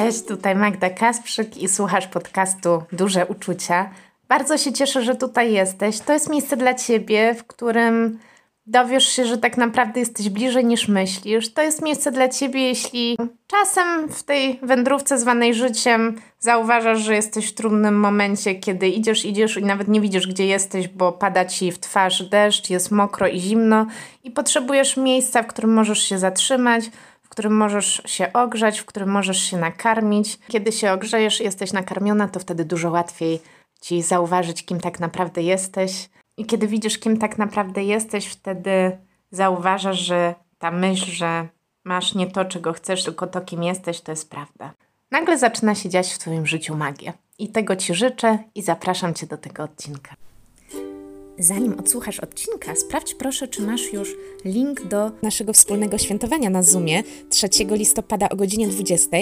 Cześć, tutaj Magda Kasprzyk i słuchasz podcastu Duże Uczucia. Bardzo się cieszę, że tutaj jesteś. To jest miejsce dla Ciebie, w którym dowiesz się, że tak naprawdę jesteś bliżej niż myślisz. To jest miejsce dla Ciebie, jeśli czasem w tej wędrówce zwanej życiem zauważasz, że jesteś w trudnym momencie, kiedy idziesz, idziesz i nawet nie widzisz, gdzie jesteś, bo pada Ci w twarz deszcz, jest mokro i zimno i potrzebujesz miejsca, w którym możesz się zatrzymać, którym możesz się ogrzać, w którym możesz się nakarmić. Kiedy się ogrzejesz jesteś nakarmiona, to wtedy dużo łatwiej ci zauważyć, kim tak naprawdę jesteś. I kiedy widzisz, kim tak naprawdę jesteś, wtedy zauważasz, że ta myśl, że masz nie to, czego chcesz, tylko to, kim jesteś, to jest prawda. Nagle zaczyna się dziać w Twoim życiu magia. I tego Ci życzę i zapraszam Cię do tego odcinka. Zanim odsłuchasz odcinka, sprawdź proszę, czy masz już link do naszego wspólnego świętowania na Zoomie 3 listopada o godzinie 20.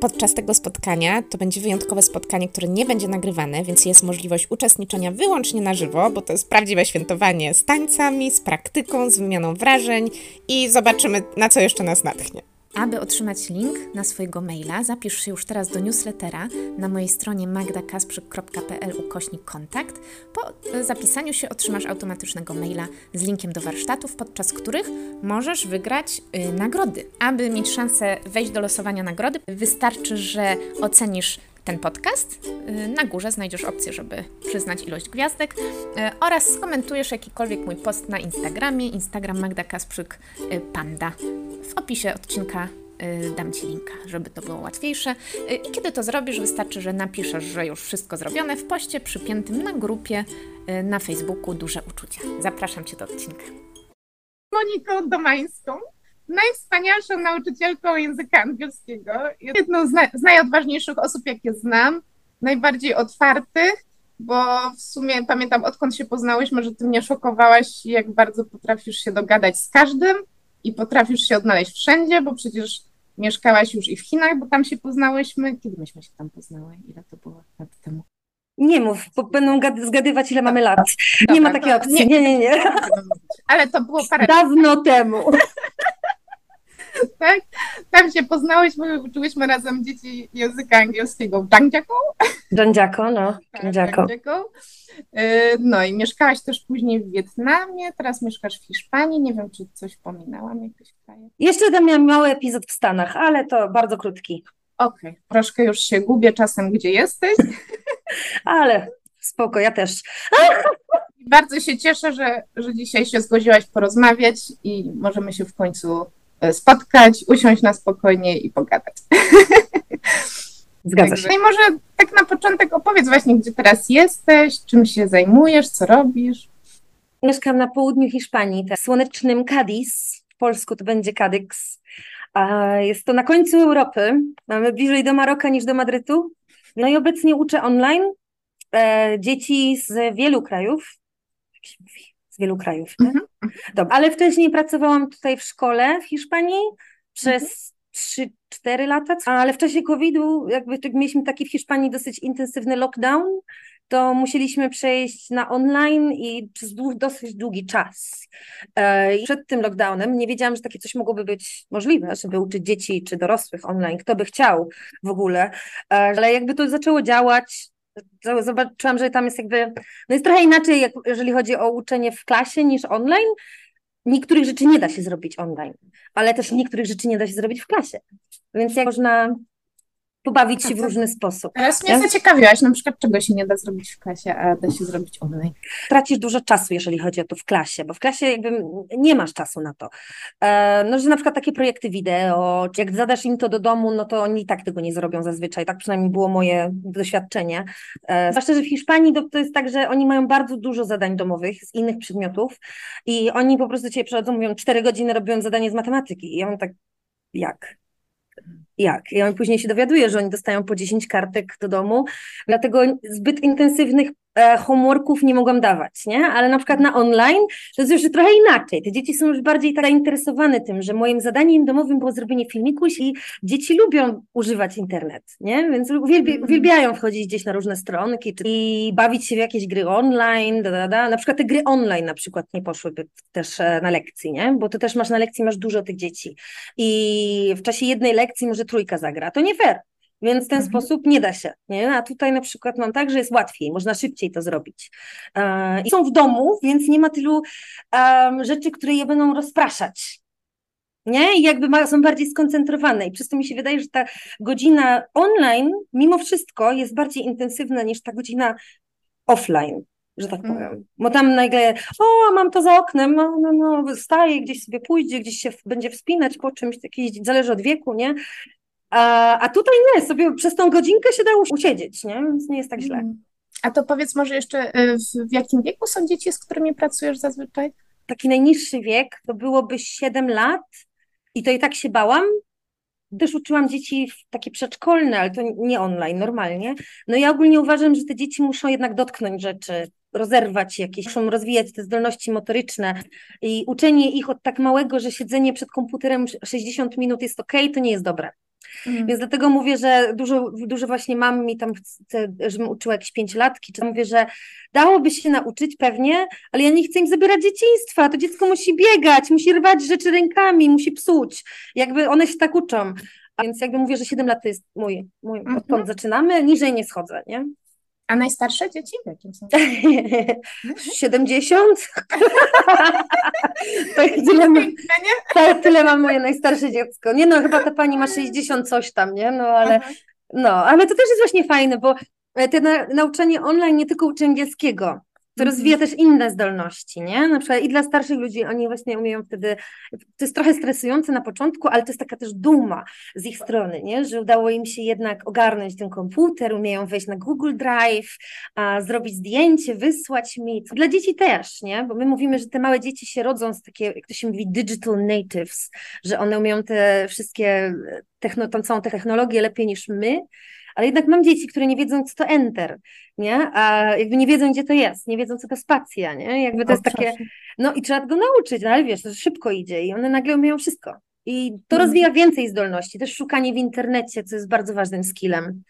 Podczas tego spotkania to będzie wyjątkowe spotkanie, które nie będzie nagrywane, więc jest możliwość uczestniczenia wyłącznie na żywo, bo to jest prawdziwe świętowanie z tańcami, z praktyką, z wymianą wrażeń i zobaczymy, na co jeszcze nas natchnie. Aby otrzymać link na swojego maila, zapisz się już teraz do newslettera na mojej stronie magdakasprzyk.pl ukośnik kontakt. Po zapisaniu się otrzymasz automatycznego maila z linkiem do warsztatów, podczas których możesz wygrać y, nagrody. Aby mieć szansę wejść do losowania nagrody, wystarczy, że ocenisz ten podcast. Y, na górze znajdziesz opcję, żeby przyznać ilość gwiazdek y, oraz skomentujesz jakikolwiek mój post na Instagramie, Instagram Magda Kasprzyk y, Panda. W opisie odcinka dam Ci linka, żeby to było łatwiejsze. I kiedy to zrobisz, wystarczy, że napiszesz, że już wszystko zrobione w poście przypiętym na grupie na Facebooku Duże Uczucia. Zapraszam Cię do odcinka. Moniką Domańską najwspanialszą nauczycielką języka angielskiego. Jedną z, z najodważniejszych osób, jakie znam, najbardziej otwartych, bo w sumie pamiętam, odkąd się poznałyśmy, że ty mnie szokowałaś, jak bardzo potrafisz się dogadać z każdym i potrafisz się odnaleźć wszędzie, bo przecież mieszkałaś już i w Chinach, bo tam się poznałyśmy. Kiedy myśmy się tam poznały? Ile to było lat temu? Nie mów, bo będą zgadywać, ile mamy lat. Dobra, nie ma takiej opcji. Nie, nie, nie. nie. Ale to było parę Dawno temu. tak? Tam się poznałyśmy, uczyłyśmy razem dzieci języka angielskiego w. Zhangjiakou, no. Zhangjiakou. Y, no i mieszkałaś też później w Wietnamie, teraz mieszkasz w Hiszpanii. Nie wiem, czy coś pominęłam, jakieś kraje. Jeszcze tam miałam mały epizod w Stanach, ale to bardzo krótki. Okej, okay. troszkę już się gubię czasem, gdzie jesteś. ale spoko, ja też. Bardzo się cieszę, że, że dzisiaj się zgodziłaś porozmawiać i możemy się w końcu E, spotkać, usiąść na spokojnie i pogadać. Zgadza się. No i może tak na początek opowiedz właśnie, gdzie teraz jesteś, czym się zajmujesz, co robisz. Mieszkam na południu Hiszpanii, w słonecznym Cadiz, w polsku to będzie Cadix. Jest to na końcu Europy, mamy bliżej do Maroka niż do Madrytu. No i obecnie uczę online e, dzieci z wielu krajów, jak się mówi, wielu krajów. Tak? Dobra, ale wcześniej pracowałam tutaj w szkole w Hiszpanii przez mhm. 3-4 lata, ale w czasie COVID-u jakby mieliśmy taki w Hiszpanii dosyć intensywny lockdown, to musieliśmy przejść na online i przez dosyć długi czas. E, przed tym lockdownem nie wiedziałam, że takie coś mogłoby być możliwe, żeby uczyć dzieci czy dorosłych online, kto by chciał w ogóle, e, ale jakby to zaczęło działać, zobaczyłam, że tam jest jakby, no jest trochę inaczej, jak, jeżeli chodzi o uczenie w klasie niż online. Niektórych rzeczy nie da się zrobić online, ale też niektórych rzeczy nie da się zrobić w klasie. Więc jak można pobawić się w różny sposób. Teraz mnie zaciekawiłaś, na przykład czego się nie da zrobić w klasie, a da się zrobić online. Tracisz dużo czasu, jeżeli chodzi o to w klasie, bo w klasie jakby nie masz czasu na to. E, no, że na przykład takie projekty wideo, czy jak zadasz im to do domu, no to oni i tak tego nie zrobią zazwyczaj, tak przynajmniej było moje doświadczenie. E, zwłaszcza, że w Hiszpanii to, to jest tak, że oni mają bardzo dużo zadań domowych z innych przedmiotów i oni po prostu cię przychodzą, mówią, cztery godziny robią zadanie z matematyki i ja mam tak, jak? Jak. On później się dowiaduje, że oni dostają po 10 kartek do domu, dlatego zbyt intensywnych homeworków nie mogłam dawać, nie? Ale na przykład na online to jest już trochę inaczej. Te dzieci są już bardziej tak zainteresowane tym, że moim zadaniem domowym było zrobienie filmiku i dzieci lubią używać internet, nie? Więc uwielbi mhm. uwielbiają wchodzić gdzieś na różne stronki i bawić się w jakieś gry online, da, da, da. Na przykład te gry online na przykład nie poszłyby też e, na lekcji, nie? Bo ty też masz na lekcji, masz dużo tych dzieci i w czasie jednej lekcji może trójka zagra. To nie fair Więc w ten mhm. sposób nie da się. Nie? A tutaj na przykład mam tak, że jest łatwiej, można szybciej to zrobić. E, I są w domu, więc nie ma tylu um, rzeczy, które je będą rozpraszać. Nie? I jakby ma, są bardziej skoncentrowane. I przez to mi się wydaje, że ta godzina online, mimo wszystko, jest bardziej intensywna niż ta godzina offline że tak mm. powiem. Bo tam nagle, o, mam to za oknem, no, no, no, wstaje, gdzieś sobie pójdzie, gdzieś się będzie wspinać po czymś, zależy od wieku, nie? A, a tutaj nie, sobie przez tą godzinkę się dało usiedzieć, nie? Więc nie jest tak źle. Mm. A to powiedz może jeszcze, w, w jakim wieku są dzieci, z którymi pracujesz zazwyczaj? Taki najniższy wiek to byłoby 7 lat i to i tak się bałam, też uczyłam dzieci takie przedszkolne, ale to nie online, normalnie. No ja ogólnie uważam, że te dzieci muszą jednak dotknąć rzeczy, rozerwać jakieś, muszą rozwijać te zdolności motoryczne i uczenie ich od tak małego, że siedzenie przed komputerem 60 minut jest ok, to nie jest dobre. Mm. Więc dlatego mówię, że dużo, dużo właśnie mam mi tam chcę, żebym uczyła jakieś pięciolatki, czy mówię, że dałoby się nauczyć pewnie, ale ja nie chcę im zabierać dzieciństwa. To dziecko musi biegać, musi rwać rzeczy rękami, musi psuć. Jakby one się tak uczą. A więc jakby mówię, że 7 lat to jest mój, mój mm -hmm. odkąd zaczynamy, niżej nie schodzę, nie? A najstarsze dzieci w jakim są? 70? to tyle, ma, to tyle ma moje najstarsze dziecko. Nie no, chyba ta pani ma 60 coś tam, nie? No ale, no, ale to też jest właśnie fajne, bo te na, nauczanie online nie tylko uczy angielskiego, to mhm. rozwija też inne zdolności, nie? Na przykład i dla starszych ludzi oni właśnie umieją wtedy, to jest trochę stresujące na początku, ale to jest taka też duma z ich strony, nie? Że udało im się jednak ogarnąć ten komputer, umieją wejść na Google Drive, a, zrobić zdjęcie, wysłać mi. Dla dzieci też, nie? Bo my mówimy, że te małe dzieci się rodzą z takie, jak to się mówi, digital natives, że one umieją te wszystkie, techno, tą całą technologię lepiej niż my, ale jednak mam dzieci, które nie wiedzą, co to enter, nie? A jakby nie wiedzą, gdzie to jest, nie wiedzą, co to spacja, nie? Jakby to jest takie, no i trzeba go nauczyć, no ale wiesz, to szybko idzie i one nagle umieją wszystko. I to mhm. rozwija więcej zdolności, też szukanie w internecie, co jest bardzo ważnym skillem.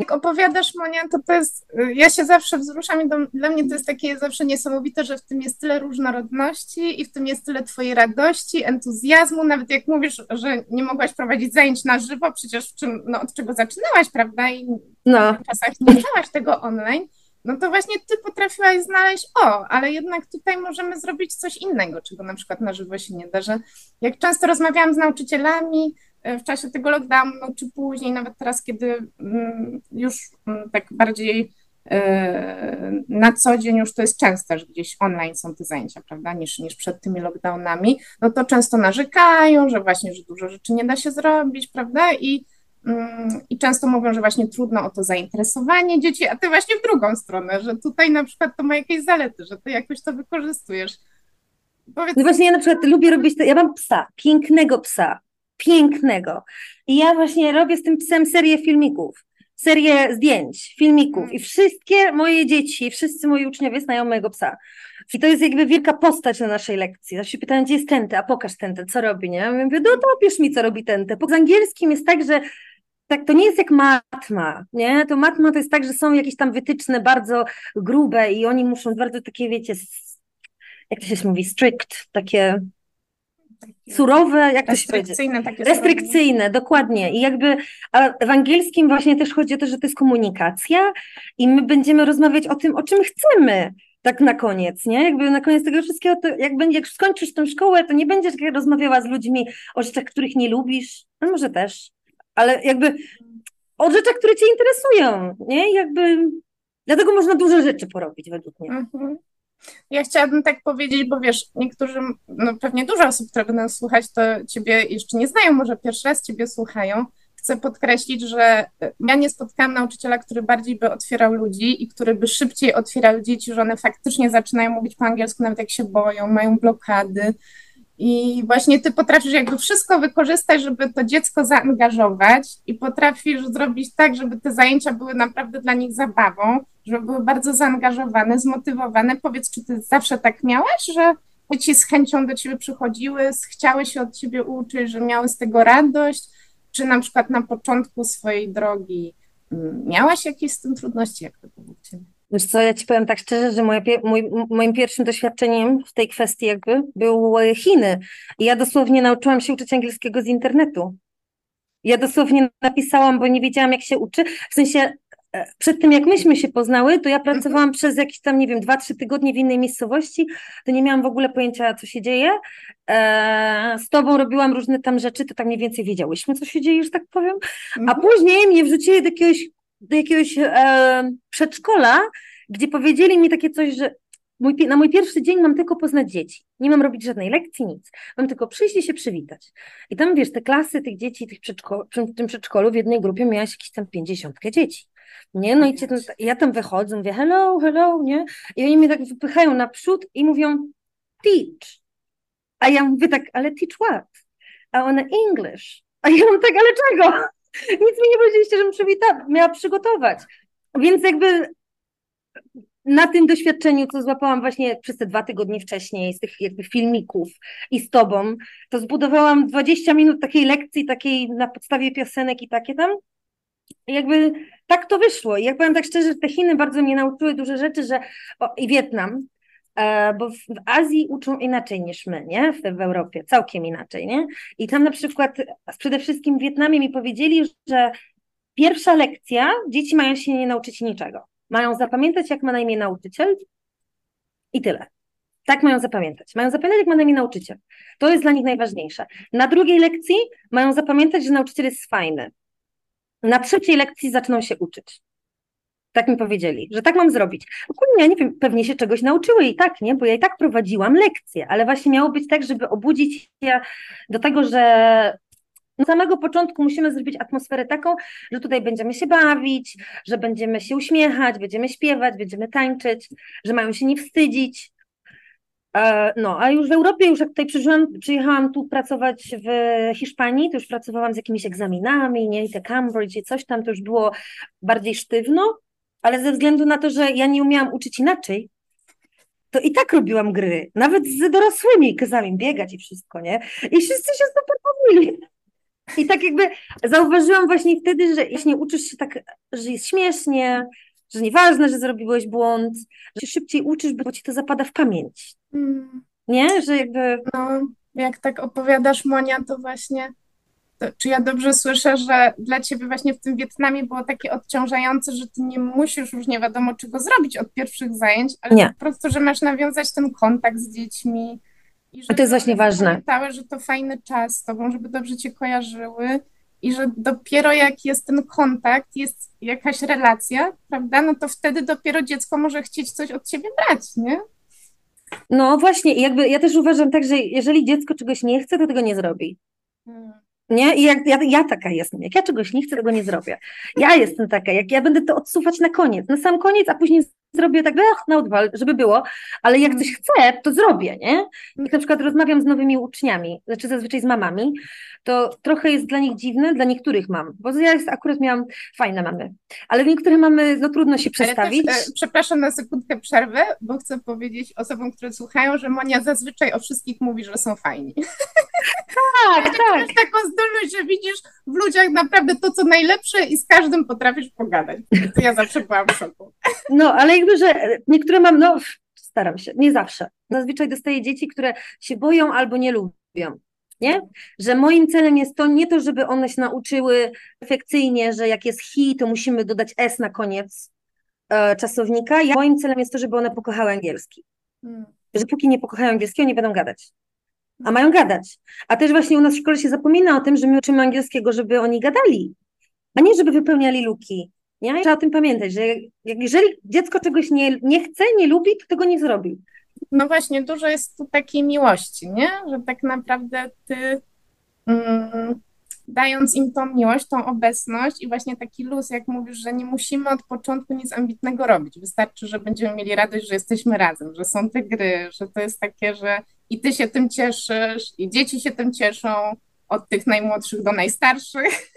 Jak opowiadasz, Monia, to to jest, ja się zawsze wzruszam i do, dla mnie to jest takie zawsze niesamowite, że w tym jest tyle różnorodności i w tym jest tyle twojej radości, entuzjazmu, nawet jak mówisz, że nie mogłaś prowadzić zajęć na żywo, przecież czym, no, od czego zaczynałaś, prawda, i no. w czasach nie chciałaś tego online, no to właśnie ty potrafiłaś znaleźć, o, ale jednak tutaj możemy zrobić coś innego, czego na przykład na żywo się nie da, że jak często rozmawiałam z nauczycielami, w czasie tego lockdownu, czy później, nawet teraz, kiedy mm, już mm, tak bardziej e, na co dzień już to jest często, że gdzieś online są te zajęcia, prawda, niż, niż przed tymi lockdownami, no to często narzekają, że właśnie, że dużo rzeczy nie da się zrobić, prawda, i, mm, i często mówią, że właśnie trudno o to zainteresowanie dzieci, a ty właśnie w drugą stronę, że tutaj na przykład to ma jakieś zalety, że ty jakoś to wykorzystujesz. Powiedz... No właśnie ja na przykład lubię robić to, ja mam psa, pięknego psa, pięknego. I ja właśnie robię z tym psem serię filmików, serię zdjęć, filmików i wszystkie moje dzieci, wszyscy moi uczniowie znają mojego psa. I to jest jakby wielka postać na naszej lekcji. Zawsze pytają, gdzie jest Tente, a pokaż Tente, co robi, nie? Ja mówię, no to opisz mi, co robi Tente. Po angielskim jest tak, że tak, to nie jest jak matma, nie? To matma to jest tak, że są jakieś tam wytyczne bardzo grube i oni muszą bardzo takie, wiecie, jak to się mówi, strict, takie surowe, jak to się Restrykcyjne takie Restrykcyjne, dokładnie. I jakby a w angielskim właśnie też chodzi o to, że to jest komunikacja i my będziemy rozmawiać o tym, o czym chcemy. Tak na koniec, nie? Jakby na koniec tego wszystkiego, to jak, będzie, jak skończysz tę szkołę, to nie będziesz rozmawiała z ludźmi o rzeczach, których nie lubisz, no może też, ale jakby o rzeczach, które cię interesują, nie? Jakby dlatego można dużo rzeczy porobić według mnie. Mhm. Ja chciałabym tak powiedzieć, bo wiesz, niektórzy, no pewnie dużo osób, które będą słuchać, to ciebie jeszcze nie znają, może pierwszy raz ciebie słuchają. Chcę podkreślić, że ja nie spotkałam nauczyciela, który bardziej by otwierał ludzi i który by szybciej otwierał dzieci, że one faktycznie zaczynają mówić po angielsku, nawet jak się boją, mają blokady. I właśnie ty potrafisz jakby wszystko wykorzystać, żeby to dziecko zaangażować i potrafisz zrobić tak, żeby te zajęcia były naprawdę dla nich zabawą, żeby były bardzo zaangażowane, zmotywowane. Powiedz, czy ty zawsze tak miałaś, że dzieci z chęcią do ciebie przychodziły, chciały się od ciebie uczyć, że miały z tego radość, czy na przykład na początku swojej drogi mm, miałaś jakieś z tym trudności? Jak to było u ciebie? Wiesz co, ja ci powiem tak szczerze, że moje, mój, moim pierwszym doświadczeniem w tej kwestii jakby były Chiny. I ja dosłownie nauczyłam się uczyć angielskiego z internetu. Ja dosłownie napisałam, bo nie wiedziałam, jak się uczy. W sensie e, przed tym, jak myśmy się poznały, to ja Mhm. pracowałam przez jakieś tam, nie wiem, dwa, trzy tygodnie w innej miejscowości, to nie miałam w ogóle pojęcia, co się dzieje. E, z tobą robiłam różne tam rzeczy, to tak mniej więcej wiedziałyśmy, co się dzieje, że tak powiem. A Mhm. później mnie wrzucili do jakiegoś, do jakiegoś e, przedszkola, gdzie powiedzieli mi takie coś, że mój, na mój pierwszy dzień mam tylko poznać dzieci. Nie mam robić żadnej lekcji, nic. Mam tylko przyjść i się przywitać. I tam, wiesz, te klasy tych dzieci tych przedszko- w tym przedszkolu w jednej grupie miałaś jakieś tam pięćdziesiątkę dzieci. Nie, no i cię, ja tam wychodzę, mówię hello, hello, nie? I oni mnie tak wypychają naprzód i mówią teach. A ja mówię tak, ale teach what? A one English. A ja mam tak, ale czego? Nic mi nie powiedzieliście, żebym przywita- miała przygotować. Więc jakby na tym doświadczeniu, co złapałam właśnie przez te dwa tygodnie wcześniej, z tych jakby filmików i z tobą, to zbudowałam 20 minut takiej lekcji, takiej na podstawie piosenek i takie tam. Jakby tak to wyszło. I jak powiem tak szczerze, te Chiny bardzo mnie nauczyły duże rzeczy, że o, i Wietnam, e, bo w, w Azji uczą inaczej niż my, nie? W, w Europie, całkiem inaczej, nie? I tam na przykład przede wszystkim w Wietnamie mi powiedzieli, że pierwsza lekcja, dzieci mają się nie nauczyć niczego. Mają zapamiętać, jak ma na imię nauczyciel i tyle. Tak mają zapamiętać. Mają zapamiętać, jak ma na imię nauczyciel. To jest dla nich najważniejsze. Na drugiej lekcji mają zapamiętać, że nauczyciel jest fajny. Na trzeciej lekcji zaczną się uczyć. Tak mi powiedzieli, że tak mam zrobić. Ogólnie ja nie wiem, pewnie się czegoś nauczyły i tak, nie? Bo ja i tak prowadziłam lekcje, ale właśnie miało być tak, żeby obudzić się do tego, że na samego początku musimy zrobić atmosferę taką, że tutaj będziemy się bawić, że będziemy się uśmiechać, będziemy śpiewać, będziemy tańczyć, że mają się nie wstydzić. E, No, a już w Europie, już jak tutaj przyjechałam, tu pracować w Hiszpanii, to już pracowałam z jakimiś egzaminami, nie, i te Cambridge i coś tam, to już było bardziej sztywno, ale ze względu na to, że ja nie umiałam uczyć inaczej, to i tak robiłam gry, nawet z dorosłymi, kazałam biegać i wszystko, nie? I wszyscy się super bawili. I tak jakby zauważyłam właśnie wtedy, że jeśli uczysz się tak, że jest śmiesznie, że nieważne, że zrobiłeś błąd, że się szybciej uczysz, bo ci to zapada w pamięć. Mm, Nie? Że jakby. No, jak tak opowiadasz, Monia, to właśnie, to, czy ja dobrze słyszę, że dla ciebie właśnie w tym Wietnamie było takie odciążające, że ty nie musisz już nie wiadomo czego zrobić od pierwszych zajęć, ale Nie. po prostu, że masz nawiązać ten kontakt z dziećmi i że To jest właśnie ważne. zapamiętały, że to fajny czas z tobą, żeby dobrze cię kojarzyły i że dopiero jak jest ten kontakt, jest jakaś relacja, prawda, no to wtedy dopiero dziecko może chcieć coś od ciebie brać, nie? No właśnie, i jakby ja też uważam tak, że jeżeli dziecko czegoś nie chce, to tego nie zrobi. Mm. Nie? I jak ja, ja taka jestem. Jak ja czegoś nie chcę, tego nie zrobię. Ja jestem taka, jak ja będę to odsuwać na koniec, na sam koniec, a później zrobię tak, ach, na odwal, żeby było, ale jak coś chcę, to zrobię, nie? Jak na przykład rozmawiam z nowymi uczniami, znaczy zazwyczaj z mamami, to trochę jest dla nich dziwne, dla niektórych mam, bo ja jest, akurat miałam fajne mamy, ale niektóre mamy, no trudno się przestawić. też, e, przepraszam na sekundkę przerwę, bo chcę powiedzieć osobom, które słuchają, że Monia zazwyczaj o wszystkich mówi, że są fajni. Tak, tak. Masz taką zdolność, że widzisz w ludziach naprawdę to, co najlepsze i z każdym potrafisz pogadać. To ja zawsze byłam w szoku. No, ale jakby, że niektóre mam, no staram się, nie zawsze. Zazwyczaj dostaję dzieci, które się boją albo nie lubią. Nie? Że moim celem jest to nie to, żeby one się nauczyły perfekcyjnie, że jak jest hi, to musimy dodać s na koniec e, czasownika. Ja, moim celem jest to, żeby one pokochały angielski. Że póki nie pokochają angielskiego, nie będą gadać. A mają gadać. A też właśnie u nas w szkole się zapomina o tym, że my uczymy angielskiego, żeby oni gadali, a nie żeby wypełniali luki. Nie? Trzeba o tym pamiętać, że jeżeli dziecko czegoś nie, nie chce, nie lubi, to tego nie zrobi. No właśnie, dużo jest tu takiej miłości, nie? Że tak naprawdę ty mm, dając im tą miłość, tą obecność i właśnie taki luz, jak mówisz, że nie musimy od początku nic ambitnego robić. Wystarczy, że będziemy mieli radość, że jesteśmy razem, że są te gry, że to jest takie, że i ty się tym cieszysz, i dzieci się tym cieszą, od tych najmłodszych do najstarszych,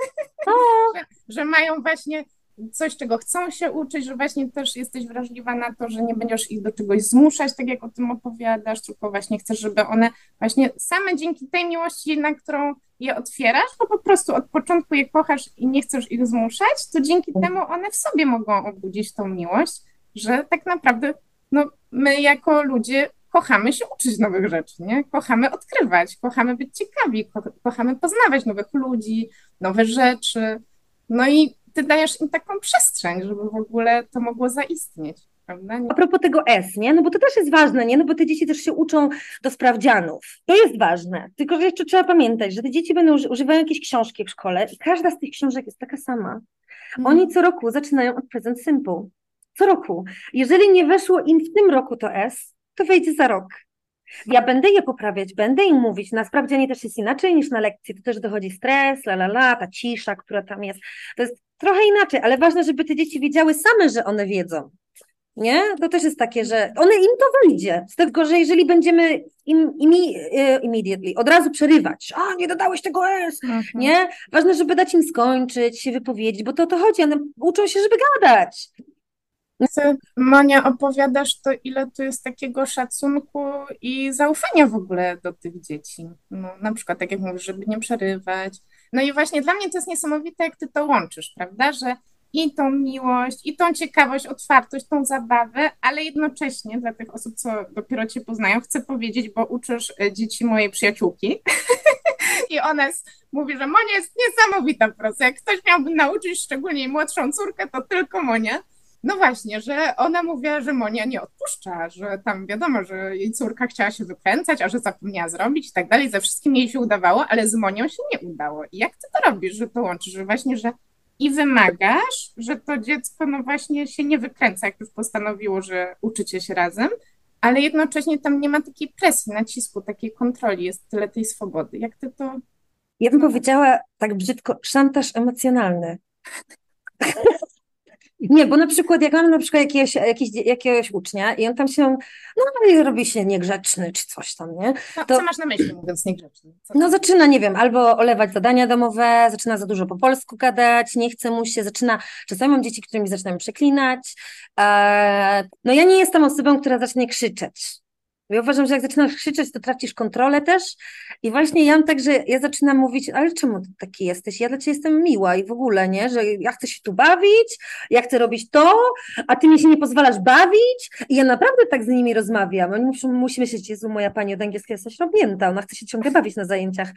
że, że mają właśnie coś, czego chcą się uczyć, że właśnie też jesteś wrażliwa na to, że nie będziesz ich do czegoś zmuszać, tak jak o tym opowiadasz, tylko właśnie chcesz, żeby one właśnie same dzięki tej miłości, na którą je otwierasz, bo po prostu od początku je kochasz i nie chcesz ich zmuszać, to dzięki temu one w sobie mogą obudzić tą miłość, że tak naprawdę no, my jako ludzie kochamy się uczyć nowych rzeczy, nie? Kochamy odkrywać, kochamy być ciekawi, ko kochamy poznawać nowych ludzi, nowe rzeczy. No i ty dajesz im taką przestrzeń, żeby w ogóle to mogło zaistnieć. Prawda? A propos tego S, nie? No bo to też jest ważne, nie? No bo te dzieci też się uczą do sprawdzianów. To jest ważne. Tylko, że jeszcze trzeba pamiętać, że te dzieci będą używają jakiejś książki w szkole i każda z tych książek jest taka sama. Mhm. Oni co roku zaczynają od Present Simple. Co roku. Jeżeli nie weszło im w tym roku to S, to wejdzie za rok. Ja będę je poprawiać, będę im mówić. Na sprawdzianie też jest inaczej niż na lekcji. To też dochodzi stres, la la la, ta cisza, która tam jest. To jest trochę inaczej, ale ważne, żeby te dzieci wiedziały same, że one wiedzą. Nie? To też jest takie, że one im to wyjdzie. Z tego, że jeżeli będziemy im, imi, e, immediately, od razu przerywać, a nie dodałeś tego S, mhm. nie? Ważne, żeby dać im skończyć, się wypowiedzieć, bo to o to chodzi, one uczą się, żeby gadać. Ty, Monia, opowiadasz to, ile tu jest takiego szacunku i zaufania w ogóle do tych dzieci. No, na przykład, tak jak mówisz, żeby nie przerywać. No i właśnie dla mnie to jest niesamowite, jak ty to łączysz, prawda? Że i tą miłość, i tą ciekawość, otwartość, tą zabawę, ale jednocześnie dla tych osób, co dopiero cię poznają, chcę powiedzieć, bo uczysz e, dzieci mojej przyjaciółki i ona mówi, że Monia jest niesamowita po prostu. Jak ktoś miałby nauczyć szczególnie młodszą córkę, to tylko Monia. No właśnie, że ona mówiła, że Monia nie odpuszcza, że tam wiadomo, że jej córka chciała się wykręcać, a że zapomniała zrobić i tak dalej, ze wszystkim jej się udawało, ale z Monią się nie udało. I jak ty to robisz, że to łączysz, że właśnie, że i wymagasz, że to dziecko no właśnie się nie wykręca, jak już postanowiło, że uczycie się razem, ale jednocześnie tam nie ma takiej presji, nacisku, takiej kontroli, jest tyle tej swobody. Jak ty to... Ja bym powiedziała tak brzydko, szantaż emocjonalny. Nie, bo na przykład jak mam na przykład jakiegoś, jakiegoś, jakiegoś ucznia i on tam się, no robi się niegrzeczny czy coś tam, nie? No, to, co masz na myśli mówiąc niegrzeczny? no zaczyna, nie wiem, albo olewać zadania domowe, zaczyna za dużo po polsku gadać, nie chce mu się, zaczyna, czasami mam dzieci, którymi zaczynam przeklinać, e, no ja nie jestem osobą, która zacznie krzyczeć, ja uważam, że jak zaczynasz krzyczeć, to tracisz kontrolę też. I właśnie ja tak, że ja zaczynam mówić, ale czemu taki jesteś? Ja dla ciebie jestem miła i w ogóle, nie? Że ja chcę się tu bawić, ja chcę robić to, a ty mi się nie pozwalasz bawić. I ja naprawdę tak z nimi rozmawiam. Oni muszą, musi myśleć, Jezu, moja pani od angielskiego jest robnięta, ona chce się ciągle bawić na zajęciach,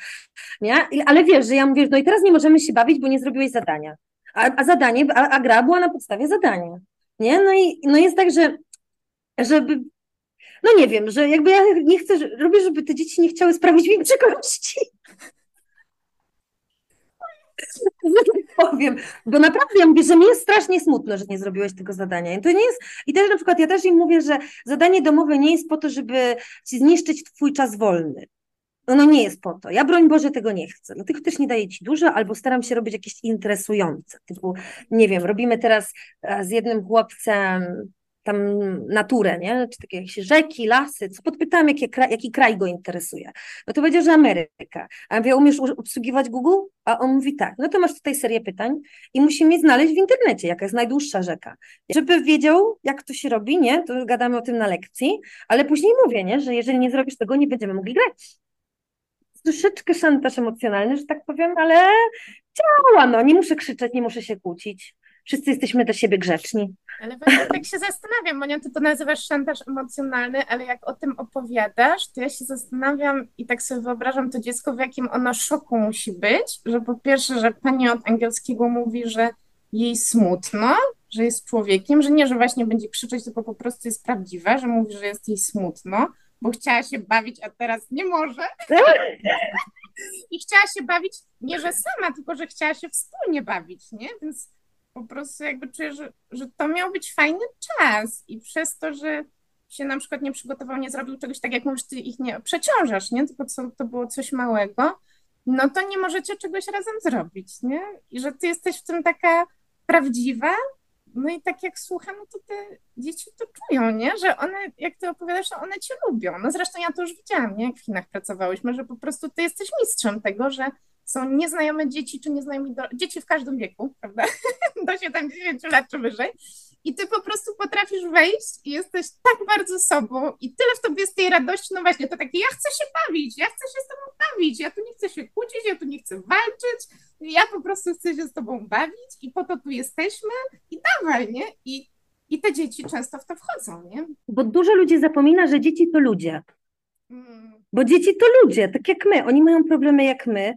nie? Ale wiesz, że ja mówię, no i teraz nie możemy się bawić, bo nie zrobiłeś zadania. A, a zadanie, a, a gra była na podstawie zadania. Nie? No i no jest tak, że żeby no nie wiem, że jakby ja nie chcę, robię, żeby te dzieci nie chciały sprawić mi przykrości. powiem, bo naprawdę ja mówię, że mi jest strasznie smutno, że nie zrobiłeś tego zadania. I to nie jest, i też na przykład ja też im mówię, że zadanie domowe nie jest po to, żeby ci zniszczyć twój czas wolny. Ono nie jest po to. Ja broń Boże tego nie chcę. Dlatego też nie daję ci dużo, albo staram się robić jakieś interesujące. Typu, nie wiem, robimy teraz e, z jednym chłopcem tam naturę, nie? czy takie jakieś rzeki, lasy, co podpytałam, jaki kraj go interesuje. No to powiedział, że Ameryka. A mówię, umiesz obsługiwać Google? A on mówi tak, no to masz tutaj serię pytań i musimy znaleźć w internecie, jaka jest najdłuższa rzeka. Żeby wiedział, jak to się robi, nie? To gadamy o tym na lekcji, ale później mówię, nie? że jeżeli nie zrobisz tego, nie będziemy mogli grać. Troszeczkę szantaż emocjonalny, że tak powiem, ale działa, no, nie muszę krzyczeć, nie muszę się kłócić wszyscy jesteśmy do siebie grzeczni. Ale właśnie tak się zastanawiam, Monia, ty to nazywasz szantaż emocjonalny, ale jak o tym opowiadasz, to ja się zastanawiam i tak sobie wyobrażam to dziecko, w jakim ono szoku musi być, że po pierwsze, że pani od angielskiego mówi, że jej smutno, że jest człowiekiem, że nie, że właśnie będzie krzyczeć, tylko po prostu jest prawdziwe, że mówi, że jest jej smutno, bo chciała się bawić, a teraz nie może. I chciała się bawić nie, że sama, tylko że chciała się wspólnie bawić, nie? Więc po prostu jakby czuję, że, że to miał być fajny czas i przez to, że się na przykład nie przygotował, nie zrobił czegoś tak, jak mówisz, ty ich nie przeciążasz, nie? Tylko co, to było coś małego, no to nie możecie czegoś razem zrobić, nie? I że ty jesteś w tym taka prawdziwa, no i tak jak słucham, no to te dzieci to czują, nie? Że one, jak ty opowiadasz, to one cię lubią. No zresztą ja to już widziałam, nie? Jak w Chinach pracowałyśmy, że po prostu ty jesteś mistrzem tego, że są nieznajome dzieci, czy nieznajomi do... dzieci w każdym wieku, prawda? do 70 lat czy wyżej. I ty po prostu potrafisz wejść i jesteś tak bardzo sobą i tyle w tobie jest tej radości, no właśnie, to takie, ja chcę się bawić, ja chcę się z tobą bawić, ja tu nie chcę się kłócić, ja tu nie chcę walczyć, ja po prostu chcę się z tobą bawić i po to tu jesteśmy i dawaj, nie? I I te dzieci często w to wchodzą, nie? Bo dużo ludzi zapomina, że dzieci to ludzie. Mm, Bo dzieci to ludzie, tak jak my. Oni mają problemy jak my.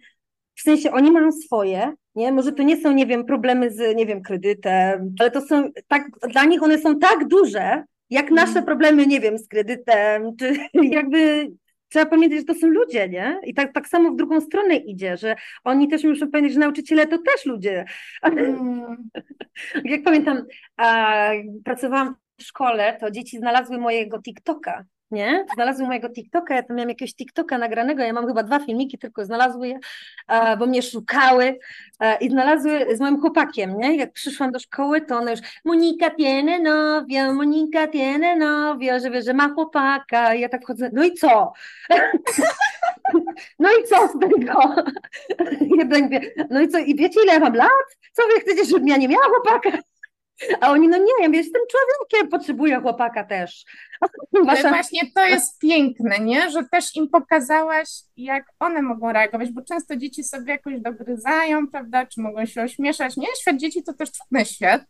W sensie oni mają swoje, nie? Może to nie są, nie wiem, problemy z, nie wiem, kredytem, ale to są tak, dla nich one są tak duże, jak nasze Mhm. problemy, nie wiem, z kredytem, czy jakby trzeba pamiętać, że to są ludzie, nie? I tak, tak samo w drugą stronę idzie, że oni też muszą pamiętać, że nauczyciele to też ludzie. mm, Jak pamiętam, a, pracowałam w szkole, to dzieci znalazły mojego TikToka, nie? Znalazły mojego TikToka, ja tam miałam jakiegoś TikToka nagranego, ja mam chyba dwa filmiki, tylko znalazły je, a, bo mnie szukały a, i znalazły z moim chłopakiem, nie? Jak przyszłam do szkoły, to one już Monika tiene novio, Monika tiene novio, że wie, że ma chłopaka, I ja tak chodzę, no i co? No i co z tego? Jeden wie, no i co, i wiecie ile ja mam lat? Co wy chcecie, żebym ja nie miała chłopaka? A oni, no nie, ja jestem człowiekiem, potrzebuję chłopaka też. Ale Wasza... właśnie to jest piękne, nie? Że też im pokazałaś, jak one mogą reagować, bo często dzieci sobie jakoś dogryzają, prawda? Czy mogą się ośmieszać. Nie, świat dzieci to też trudny świat.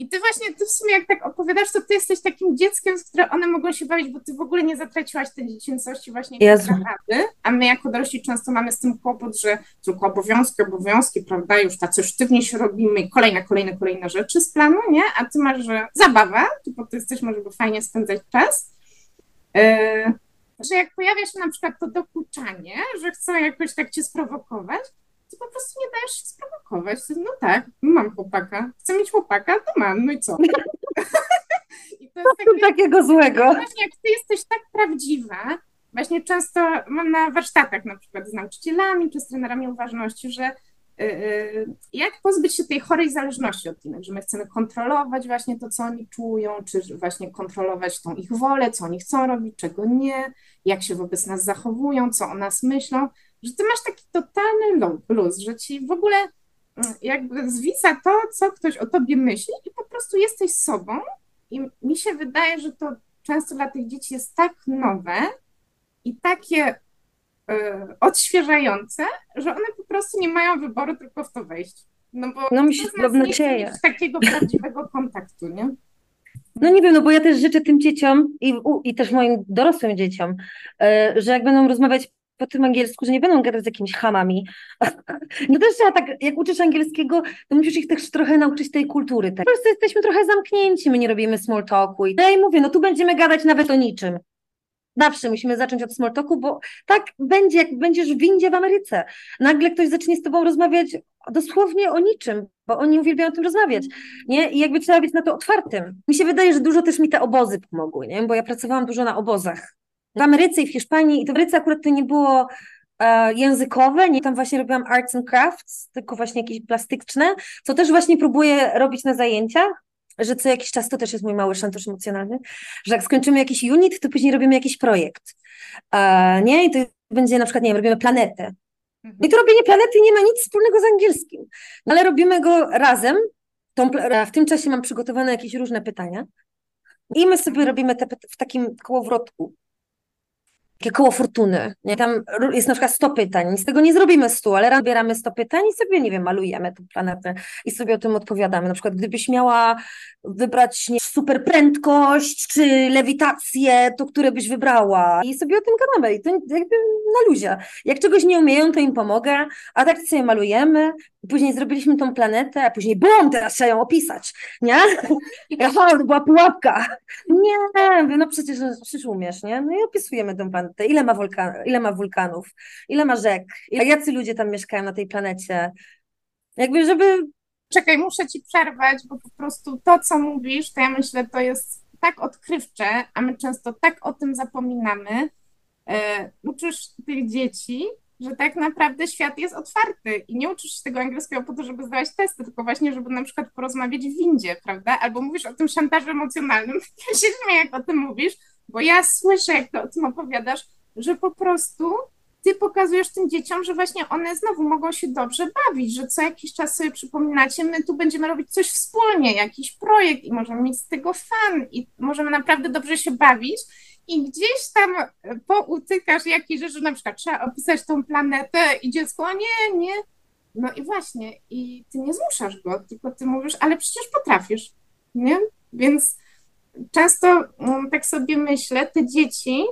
I ty właśnie, ty w sumie jak tak opowiadasz, to ty jesteś takim dzieckiem, z którym one mogą się bawić, bo ty w ogóle nie zatraciłaś tej dziecięcości właśnie Jezu. rady, a my jako dorośli często mamy z tym kłopot, że tylko obowiązki, obowiązki, prawda, już tacy sztywnie się robimy i kolejne, kolejne, kolejne rzeczy z planu, nie? A ty masz, że zabawa, ty po to jesteśmy, żeby fajnie spędzać czas. Yy, że jak pojawia się na przykład to dokuczanie, że chcą jakoś tak cię sprowokować, po prostu nie dajesz się sprowokować. No tak, mam chłopaka, chcę mieć chłopaka, to mam, no i co? I to jest takie, takiego złego? właśnie jak ty jesteś tak prawdziwa, właśnie często mam na warsztatach na przykład z nauczycielami czy z trenerami uważności, że y, y, jak pozbyć się tej chorej zależności od innych, że my chcemy kontrolować właśnie to, co oni czują, czy właśnie kontrolować tą ich wolę, co oni chcą robić, czego nie, jak się wobec nas zachowują, co o nas myślą, że ty masz taki totalny lu- luz, że ci w ogóle mm, jakby zwisa to, co ktoś o tobie myśli i po prostu jesteś sobą i mi się wydaje, że to często dla tych dzieci jest tak nowe i takie e, odświeżające, że one po prostu nie mają wyboru, tylko w to wejść. No bo No mi się podobno dzieje. takiego prawdziwego kontaktu, nie? No nie wiem, no bo ja też życzę tym dzieciom i, u, i też moim dorosłym dzieciom, e, że jak będą rozmawiać po tym angielsku, że nie będą gadać z jakimiś chamami. No też trzeba tak, jak uczysz angielskiego, to musisz ich też trochę nauczyć tej kultury. Tak. Po prostu jesteśmy trochę zamknięci, my nie robimy small talku. I ja im mówię, no tu będziemy gadać nawet o niczym. Zawsze musimy zacząć od small talku, bo tak będzie, jak będziesz w windzie w Ameryce. Nagle ktoś zacznie z tobą rozmawiać dosłownie o niczym, bo oni uwielbiają o tym rozmawiać, nie? I jakby trzeba być na to otwartym. Mi się wydaje, że dużo też mi te obozy pomogły, nie? Bo ja pracowałam dużo na obozach. W Ameryce i w Hiszpanii, i to w Ameryce akurat to nie było e, językowe, nie? Tam właśnie robiłam arts and crafts, tylko właśnie jakieś plastyczne, co też właśnie próbuję robić na zajęciach, że co jakiś czas, to też jest mój mały szantaż emocjonalny, że jak skończymy jakiś unit, to później robimy jakiś projekt, e, nie? I to będzie na przykład, nie wiem, robimy planetę. I to robienie planety nie ma nic wspólnego z angielskim, no ale robimy go razem. Tą, w tym czasie mam przygotowane jakieś różne pytania i my sobie robimy te w takim kołowrotku. Takie koło fortuny. Nie? Tam jest na przykład 100 pytań. Z tego nie zrobimy 100, ale raz bieramy 100 pytań i sobie, nie wiem, malujemy tę planetę i sobie o tym odpowiadamy. Na przykład, gdybyś miała wybrać super prędkość czy lewitację, to które byś wybrała? I sobie o tym gadamy. I to jakby na luzie. Jak czegoś nie umieją, to im pomogę, a tak sobie malujemy. Później zrobiliśmy tą planetę, a później bum, teraz trzeba ją opisać, nie? Rafał, to była pułapka. Nie, no przecież, przecież umiesz, nie? No i opisujemy tę planetę. Ile ma, wulkan, ile ma wulkanów, ile ma rzek, ile, jacy ludzie tam mieszkają na tej planecie. Jakby, żeby Czekaj, muszę ci przerwać, bo po prostu to, co mówisz, to ja myślę, to jest tak odkrywcze, a my często tak o tym zapominamy. E, uczysz tych dzieci, że tak naprawdę świat jest otwarty i nie uczysz się tego angielskiego po to, żeby zdawać testy, tylko właśnie, żeby na przykład porozmawiać w windzie, prawda? Albo mówisz o tym szantażu emocjonalnym. Ja się śmieję, jak o tym mówisz, bo ja słyszę, jak ty o tym opowiadasz, że po prostu ty pokazujesz tym dzieciom, że właśnie one znowu mogą się dobrze bawić, że co jakiś czas sobie przypominacie, my tu będziemy robić coś wspólnie, jakiś projekt i możemy mieć z tego fan i możemy naprawdę dobrze się bawić i gdzieś tam poutykasz jakieś rzeczy, na przykład trzeba opisać tą planetę i dziecko, o nie, nie. No i właśnie, i ty nie zmuszasz go, tylko ty mówisz, ale przecież potrafisz, nie? Więc często mm, tak sobie myślę, te dzieci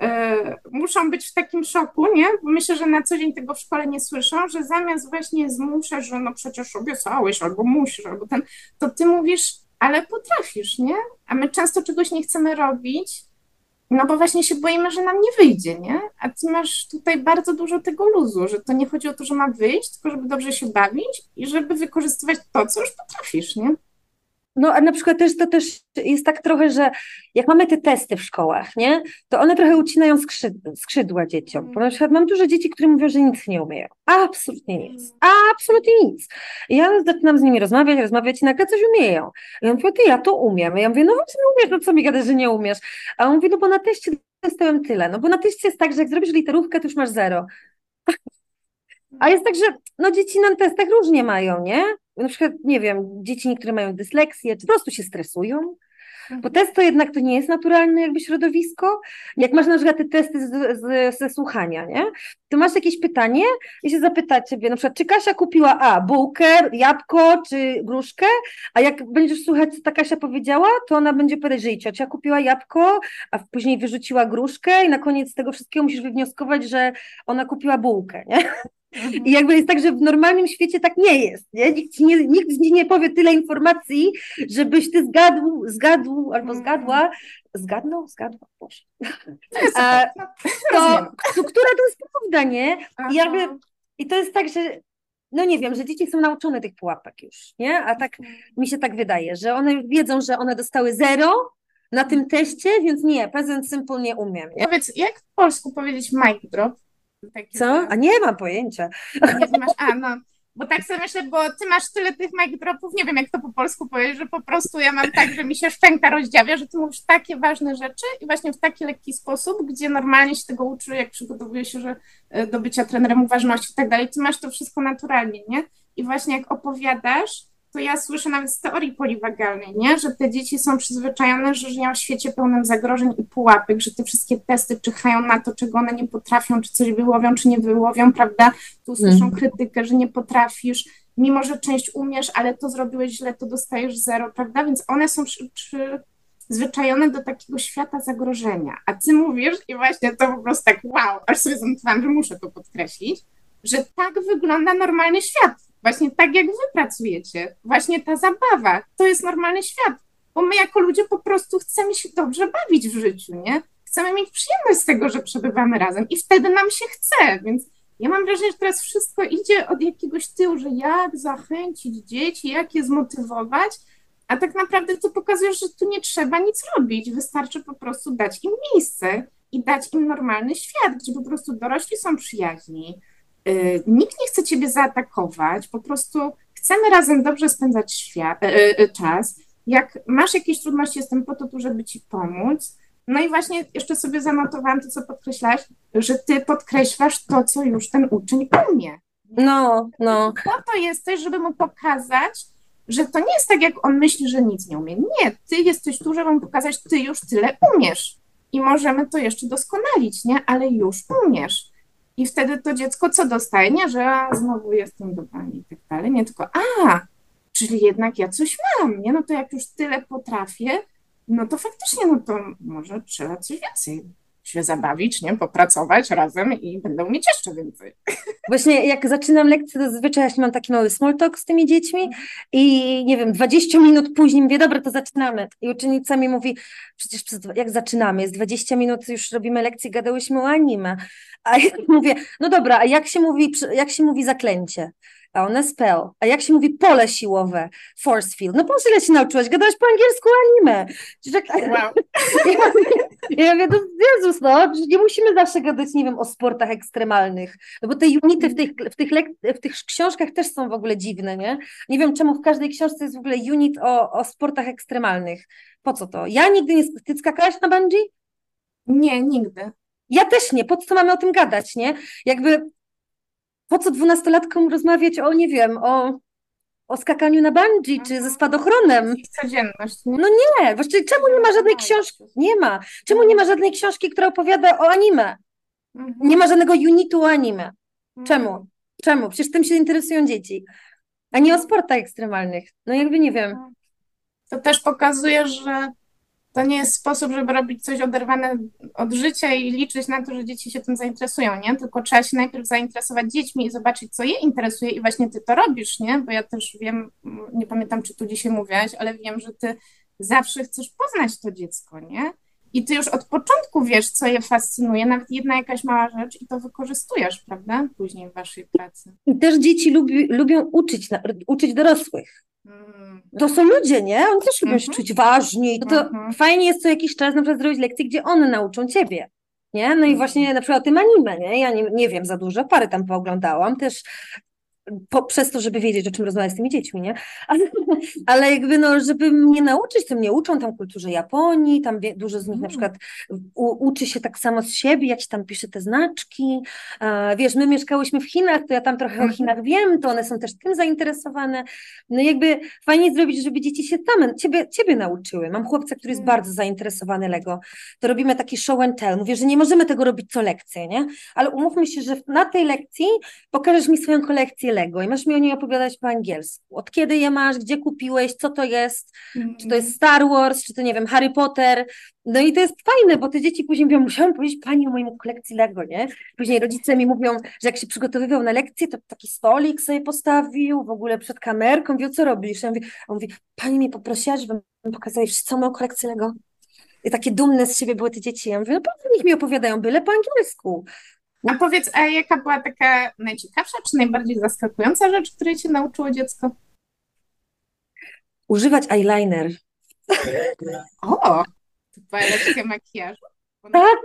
e, muszą być w takim szoku, nie? Bo myślę, że na co dzień tego w szkole nie słyszą, że zamiast właśnie zmuszać, że no przecież obiecałeś, albo musisz, albo ten, to ty mówisz, ale potrafisz, nie? A my często czegoś nie chcemy robić, no bo właśnie się boimy, że nam nie wyjdzie, nie? A ty masz tutaj bardzo dużo tego luzu, że to nie chodzi o to, że ma wyjść, tylko żeby dobrze się bawić i żeby wykorzystywać to, co już potrafisz, nie? No, a na przykład też to też jest tak trochę, że jak mamy te testy w szkołach, nie, to one trochę ucinają skrzydła, dzieciom. Bo na przykład mam dużo dzieci, które mówią, że nic nie umieją. Absolutnie nic. Absolutnie nic. I ja zaczynam z nimi rozmawiać, rozmawiać i nagle coś umieją. I on mówi, ty, ja to umiem. I ja mówię, no właśnie umiesz, no co mi gadasz, że nie umiesz? A on mówi, no bo na teście dostałem tyle. No bo na teście jest tak, że jak zrobisz literówkę, to już masz zero. A jest tak, że no dzieci na testach różnie mają, nie? Na przykład, nie wiem, dzieci niektóre mają dysleksję, czy po prostu się stresują, bo test to jednak to nie jest naturalne jakby środowisko. Jak masz na przykład te testy z, z, ze słuchania, nie? To masz jakieś pytanie i się zapyta ciebie, na przykład, czy Kasia kupiła A, bułkę, jabłko, czy gruszkę, a jak będziesz słuchać, co ta Kasia powiedziała, to ona będzie powiedzieć, że jej ciocia kupiła jabłko, a później wyrzuciła gruszkę i na koniec tego wszystkiego musisz wywnioskować, że ona kupiła bułkę, nie? I jakby jest tak, że w normalnym świecie tak nie jest, nie? Nikt, ci nie, nikt ci nie powie tyle informacji, żebyś ty zgadł, zgadł albo Mhm. zgadła, zgadnął, zgadła, Boże. To A, To, która to jest prawda, nie? I jakby, i to jest tak, że no nie wiem, że dzieci są nauczone tych pułapek już, nie? A tak mi się tak wydaje, że one wiedzą, że one dostały zero na tym teście, więc nie, present simple nie umiem, nie? Powiedz, jak w polsku powiedzieć mic drop? Takie Co? A nie mam pojęcia. Nie, ty masz, a no, bo tak sobie myślę, bo ty masz tyle tych mic dropów, nie wiem jak to po polsku powiedzieć, że po prostu ja mam tak, że mi się szczęka rozdziawia, że ty mówisz takie ważne rzeczy i właśnie w taki lekki sposób, gdzie normalnie się tego uczy, jak przygotowuje się że, e, do bycia trenerem uważności i tak dalej, ty masz to wszystko naturalnie, nie? I właśnie jak opowiadasz, to ja słyszę nawet z teorii poliwagalnej, nie? Że te dzieci są przyzwyczajone, że żyją w świecie pełnym zagrożeń i pułapek, że te wszystkie testy czyhają na to, czego one nie potrafią, czy coś wyłowią, czy nie wyłowią, prawda? Tu słyszą Mhm. krytykę, że nie potrafisz, mimo że część umiesz, ale to zrobiłeś źle, to dostajesz zero, prawda? Więc one są przy, przyzwyczajone do takiego świata zagrożenia. A ty mówisz, i właśnie to po prostu tak wow, aż sobie zanotowałam, że muszę to podkreślić, że tak wygląda normalny świat. Właśnie tak, jak wy pracujecie. Właśnie ta zabawa, to jest normalny świat. Bo my jako ludzie po prostu chcemy się dobrze bawić w życiu, nie? Chcemy mieć przyjemność z tego, że przebywamy razem i wtedy nam się chce, więc ja mam wrażenie, że teraz wszystko idzie od jakiegoś tyłu, że jak zachęcić dzieci, jak je zmotywować, a tak naprawdę to pokazuje, że tu nie trzeba nic robić, wystarczy po prostu dać im miejsce i dać im normalny świat, gdzie po prostu dorośli są przyjaźni, nikt nie chce ciebie zaatakować, po prostu chcemy razem dobrze spędzać świat, yy, yy, czas. Jak masz jakieś trudności, jestem po to tu, żeby ci pomóc. No i właśnie jeszcze sobie zanotowałam to, co podkreślałaś, że ty podkreślasz to, co już ten uczeń umie. No, no. Po to jesteś, żeby mu pokazać, że to nie jest tak, jak on myśli, że nic nie umie. Nie, ty jesteś tu, żeby mu pokazać, ty już tyle umiesz. I możemy to jeszcze doskonalić, nie? Ale już umiesz. I wtedy to dziecko co dostaje? Nie, że a, znowu jestem do pani i tak dalej. Nie, tylko a, czyli jednak ja coś mam, nie? No to jak już tyle potrafię, no to faktycznie, no to może trzeba coś więcej się zabawić, nie? Popracować razem i będę umieć jeszcze więcej. Właśnie jak zaczynam lekcję, to zazwyczaj mam taki mały small talk z tymi dziećmi i nie wiem, 20 minut później mówię, dobra, to zaczynamy. I uczennica mi mówi, przecież jak zaczynamy, jest 20 minut, już robimy lekcję, gadałyśmy o anime. A ja mówię, no dobra, a jak się mówi, jak się mówi zaklęcie? A ona spell. A jak się mówi pole siłowe? Force field. No po ile się nauczyłaś? Gadałaś po angielsku anime. Wow. ja, ja mówię, no Jezus, no, nie musimy zawsze gadać, nie wiem, o sportach ekstremalnych, no bo te unity w tych, w tych, lek- w tych książkach też są w ogóle dziwne, nie? Nie wiem, czemu w każdej książce jest w ogóle unit o, o sportach ekstremalnych. Po co to? Ja nigdy nie... Ty skakałaś na bungee? Nie, nigdy. Ja też nie. Po co mamy o tym gadać, nie? Jakby po co dwunastolatkom rozmawiać o, nie wiem, o, o skakaniu na bungee czy ze spadochronem? Codzienność. No nie, właściwie czemu nie ma żadnej książki? Nie ma. Czemu nie ma żadnej książki, która opowiada o anime? Mhm. Nie ma żadnego unitu o anime. Czemu? Czemu? Przecież tym się interesują dzieci, a nie o sportach ekstremalnych. No jakby nie wiem. To też pokazuje, że to nie jest sposób, żeby robić coś oderwane od życia i liczyć na to, że dzieci się tym zainteresują, nie? Tylko trzeba się najpierw zainteresować dziećmi i zobaczyć, co je interesuje i właśnie ty to robisz, nie? Bo ja też wiem, nie pamiętam, czy tu dzisiaj mówiłaś, ale wiem, że ty zawsze chcesz poznać to dziecko, nie? I ty już od początku wiesz, co je fascynuje, nawet jedna jakaś mała rzecz i to wykorzystujesz, prawda? Później w waszej pracy. I też dzieci lubi, lubią uczyć, uczyć dorosłych. Mm. To są ludzie, nie? Oni też lubią się mhm. czuć ważni. To, to mhm. fajnie jest co jakiś czas na przykład zrobić lekcje, gdzie one nauczą ciebie. Nie? No i mhm. właśnie na przykład o tym anime, nie? Ja nie, nie wiem za dużo, parę tam pooglądałam, też po, przez to, żeby wiedzieć, o czym rozmawiać z tymi dziećmi, nie? Ale, ale jakby, no, żeby mnie nauczyć, to mnie uczą tam kulturze Japonii, tam wie, dużo z nich na mm. przykład u, uczy się tak samo z siebie, jak się tam pisze te znaczki. Wiesz, my mieszkałyśmy w Chinach, to ja tam trochę o mhm. Chinach wiem, to one są też tym zainteresowane. No jakby fajnie zrobić, żeby dzieci się tam, ciebie, ciebie nauczyły. Mam chłopca, który jest mm. bardzo zainteresowany Lego, to robimy taki show and tell. Mówię, że nie możemy tego robić co lekcję, nie? Ale umówmy się, że na tej lekcji pokażesz mi swoją kolekcję Lego i masz mi o niej opowiadać po angielsku. Od kiedy je masz, gdzie kupiłeś, co to jest, mm. czy to jest Star Wars, czy to nie wiem, Harry Potter. No i to jest fajne, bo te dzieci później mówią, musiałam powiedzieć pani o mojej kolekcji Lego, nie? Później rodzice mi mówią, że jak się przygotowywał na lekcję, to taki stolik sobie postawił, w ogóle przed kamerką, mówił, co robisz? Ja mówię, on mówi, pani mnie poprosiła, żebym pokazała wszystko moją kolekcję Lego. I takie dumne z siebie były te dzieci. Ja mówię, no po niech mi opowiadają, byle po angielsku. A powiedz, a jaka była taka najciekawsza czy najbardziej zaskakująca rzecz, której cię nauczyło dziecko? Używać eyeliner. O, to była lekcja makijażu. Tak,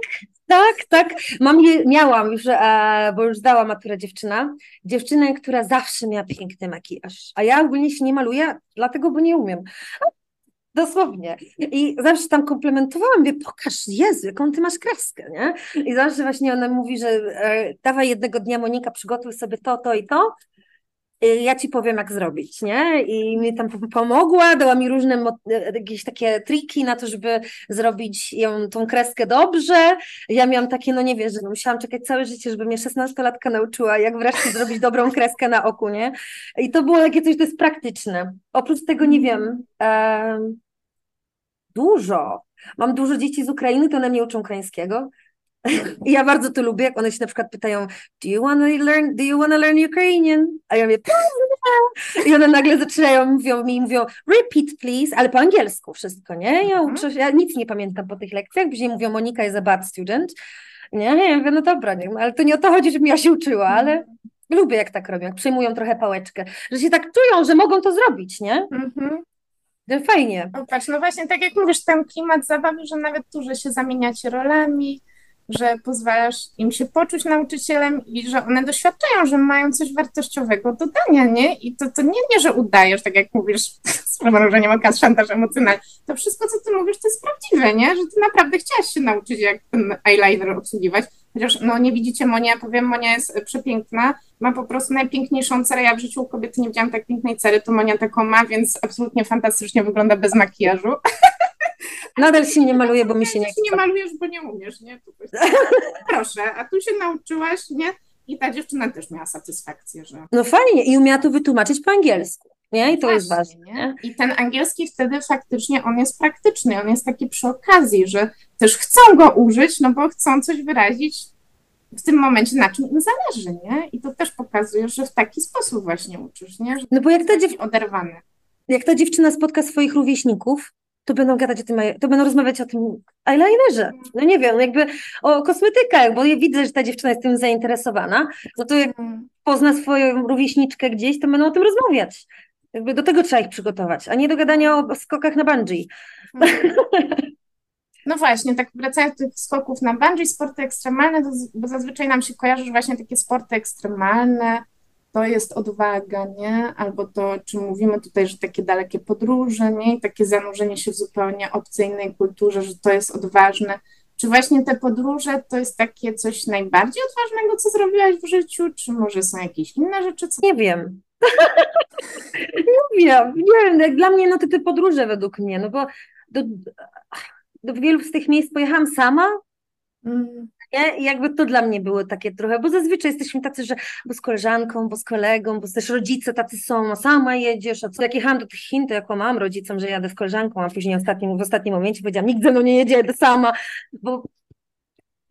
tak, tak. Mam je, miałam już, e, bo już zdała maturę dziewczyna. Dziewczynę, która zawsze miała piękny makijaż. A ja ogólnie się nie maluję, dlatego, bo nie umiem. Dosłownie. I zawsze tam komplementowałam, mówię, pokaż, Jezu, jaką ty masz kreskę, nie? I zawsze właśnie ona mówi, że e, dawaj jednego dnia Monika, przygotuj sobie to, to i to, ja ci powiem, jak zrobić, nie? I mi tam pomogła, dała mi różne e, jakieś takie triki na to, żeby zrobić ją, tą kreskę dobrze. Ja miałam takie, no nie wiem, że musiałam czekać całe życie, żeby mnie szesnastolatka nauczyła, jak wreszcie zrobić dobrą kreskę na oku, nie? I to było takie coś, to jest praktyczne. Oprócz tego, nie wiem, Dużo. Mam dużo dzieci z Ukrainy, to one mnie uczą ukraińskiego. I ja bardzo to lubię, jak one się na przykład pytają, do you want to learn, do you want to learn Ukrainian? A ja mówię, i one nagle zaczynają, mówią mi, mówią, repeat please, ale po angielsku wszystko, nie? Ja mhm. uczę ja nic nie pamiętam po tych lekcjach, później mówią, Monika is a bad student. Nie, ja mówię, no dobra, nie, ale to nie o to chodzi, żebym ja się uczyła, ale mhm. lubię jak tak robią, jak przejmują trochę pałeczkę, że się tak czują, że mogą to zrobić, nie? Mhm. No fajnie. Popatrz, no właśnie tak jak mówisz, ten klimat zabawy, że nawet tu, że się zamieniacie rolami, że pozwalasz im się poczuć nauczycielem i że one doświadczają, że mają coś wartościowego do dania, nie? I to, to nie, nie, że udajesz, tak jak mówisz, z przemrużeniem oka, szantaż emocjonalny. To wszystko, co ty mówisz, to jest prawdziwe, nie? Że ty naprawdę chciałaś się nauczyć, jak ten eyeliner obsługiwać. Chociaż, no nie widzicie Monia, powiem, Monia jest przepiękna, ma po prostu najpiękniejszą cerę. Ja w życiu u kobiety nie widziałam tak pięknej cery, to Monia taką ma, więc absolutnie fantastycznie wygląda bez makijażu. Nadal się nie maluje, bo mi się nie chce. nie malujesz, bo nie umiesz, nie? Proszę, a tu się nauczyłaś, nie? I ta dziewczyna też miała satysfakcję, że... No fajnie, i umiała to wytłumaczyć po angielsku. Nie? I to Właśnie, jest ważne. Nie? I ten angielski wtedy faktycznie on jest praktyczny, on jest taki przy okazji, że też chcą go użyć, no bo chcą coś wyrazić w tym momencie, na czym im zależy, nie? I to też pokazuje, że w taki sposób właśnie uczysz, nie? Że no bo jak ta dziew... oderwany. Jak ta dziewczyna spotka swoich rówieśników, to będą gadać o tym, to będą rozmawiać o tym eyelinerze. No nie wiem, jakby o kosmetykach, bo ja widzę, że ta dziewczyna jest tym zainteresowana, no to jak mm. pozna swoją rówieśniczkę gdzieś, to będą o tym rozmawiać. Jakby do tego trzeba ich przygotować, a nie do gadania o skokach na bungee. Mm. No właśnie, tak wracając do tych skoków na bungee, sporty ekstremalne, bo zazwyczaj nam się kojarzy, że właśnie takie sporty ekstremalne to jest odwaga, nie? Albo to, czy mówimy tutaj, że takie dalekie podróże, nie? I takie zanurzenie się w zupełnie obcej innej kulturze, że to jest odważne. Czy właśnie te podróże to jest takie coś najbardziej odważnego, co zrobiłaś w życiu, czy może są jakieś inne rzeczy? Co... Nie wiem. nie wiem, nie wiem. Dla mnie no to te podróże według mnie, no bo do, do wielu z tych miejsc pojechałam sama, mm. Nie? I jakby to dla mnie było takie trochę, bo zazwyczaj jesteśmy tacy, że bo z koleżanką, bo z kolegą, bo też rodzice tacy są, a sama jedziesz, a co jak jechałam do tych Chin, to jako mam rodzicom, że jadę z koleżanką, a później ostatnim, w ostatnim momencie powiedziałam, nikt ze mną nie jedzie, jedę sama, bo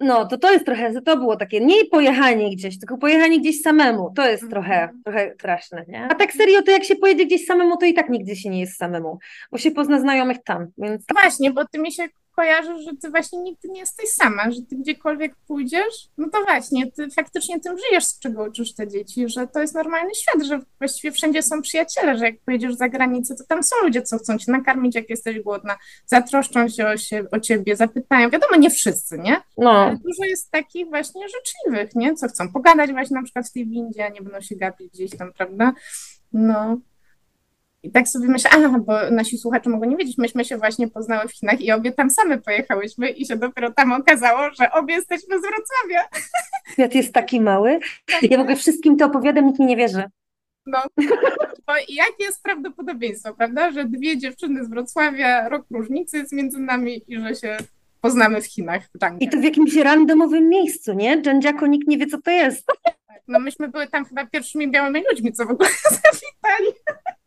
no, to to jest trochę, to było takie, nie pojechanie gdzieś, tylko pojechanie gdzieś samemu, to jest trochę, trochę straszne, nie? A tak serio, to jak się pojedzie gdzieś samemu, to i tak nigdzie się nie jest samemu, bo się pozna znajomych tam, więc... Właśnie, bo ty mi się kojarzy, że ty właśnie nigdy nie jesteś sama, że ty gdziekolwiek pójdziesz, no to właśnie, ty faktycznie tym żyjesz, z czego uczysz te dzieci, że to jest normalny świat, że właściwie wszędzie są przyjaciele, że jak pojedziesz za granicę, to tam są ludzie, co chcą cię nakarmić, jak jesteś głodna, zatroszczą się o, się, o ciebie, zapytają, wiadomo, nie wszyscy, nie? No. Ale dużo jest takich właśnie życzliwych, nie? Co chcą pogadać właśnie na przykład w tej windzie, a nie będą się gapić gdzieś tam, prawda? No, i tak sobie myślę, aha, bo nasi słuchacze mogą nie wiedzieć, myśmy się właśnie poznały w Chinach i obie tam same pojechałyśmy i się dopiero tam okazało, że obie jesteśmy z Wrocławia. Świat jest taki mały. Ja w ogóle wszystkim to opowiadam, nikt mi nie wierzy. No, bo jakie jest prawdopodobieństwo, prawda, że dwie dziewczyny z Wrocławia, rok różnicy jest między nami i że się poznamy w Chinach, w. I to w jakimś randomowym miejscu, nie? Dżandziako nikt nie wie, co to jest. No myśmy były tam chyba pierwszymi białymi ludźmi, co w ogóle zawitali.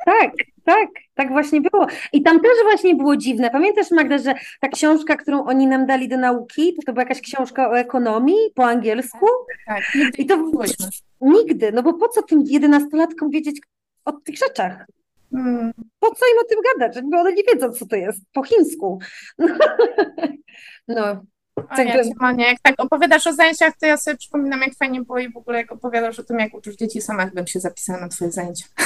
Tak, tak, tak właśnie było. I tam też właśnie było dziwne. Pamiętasz, Magda, że ta książka, którą oni nam dali do nauki, to, to była jakaś książka o ekonomii po angielsku? Tak, nigdy I to nie nigdy, no bo po co tym jedenastolatkom wiedzieć o tych rzeczach? Po co im o tym gadać? Bo one nie wiedzą, co to jest po chińsku. No, cię, Monia, jak tak opowiadasz o zajęciach, to ja sobie przypominam, jak fajnie było i w ogóle jak opowiadasz o tym, jak uczysz dzieci, sama bym się zapisała na twoje zajęcia.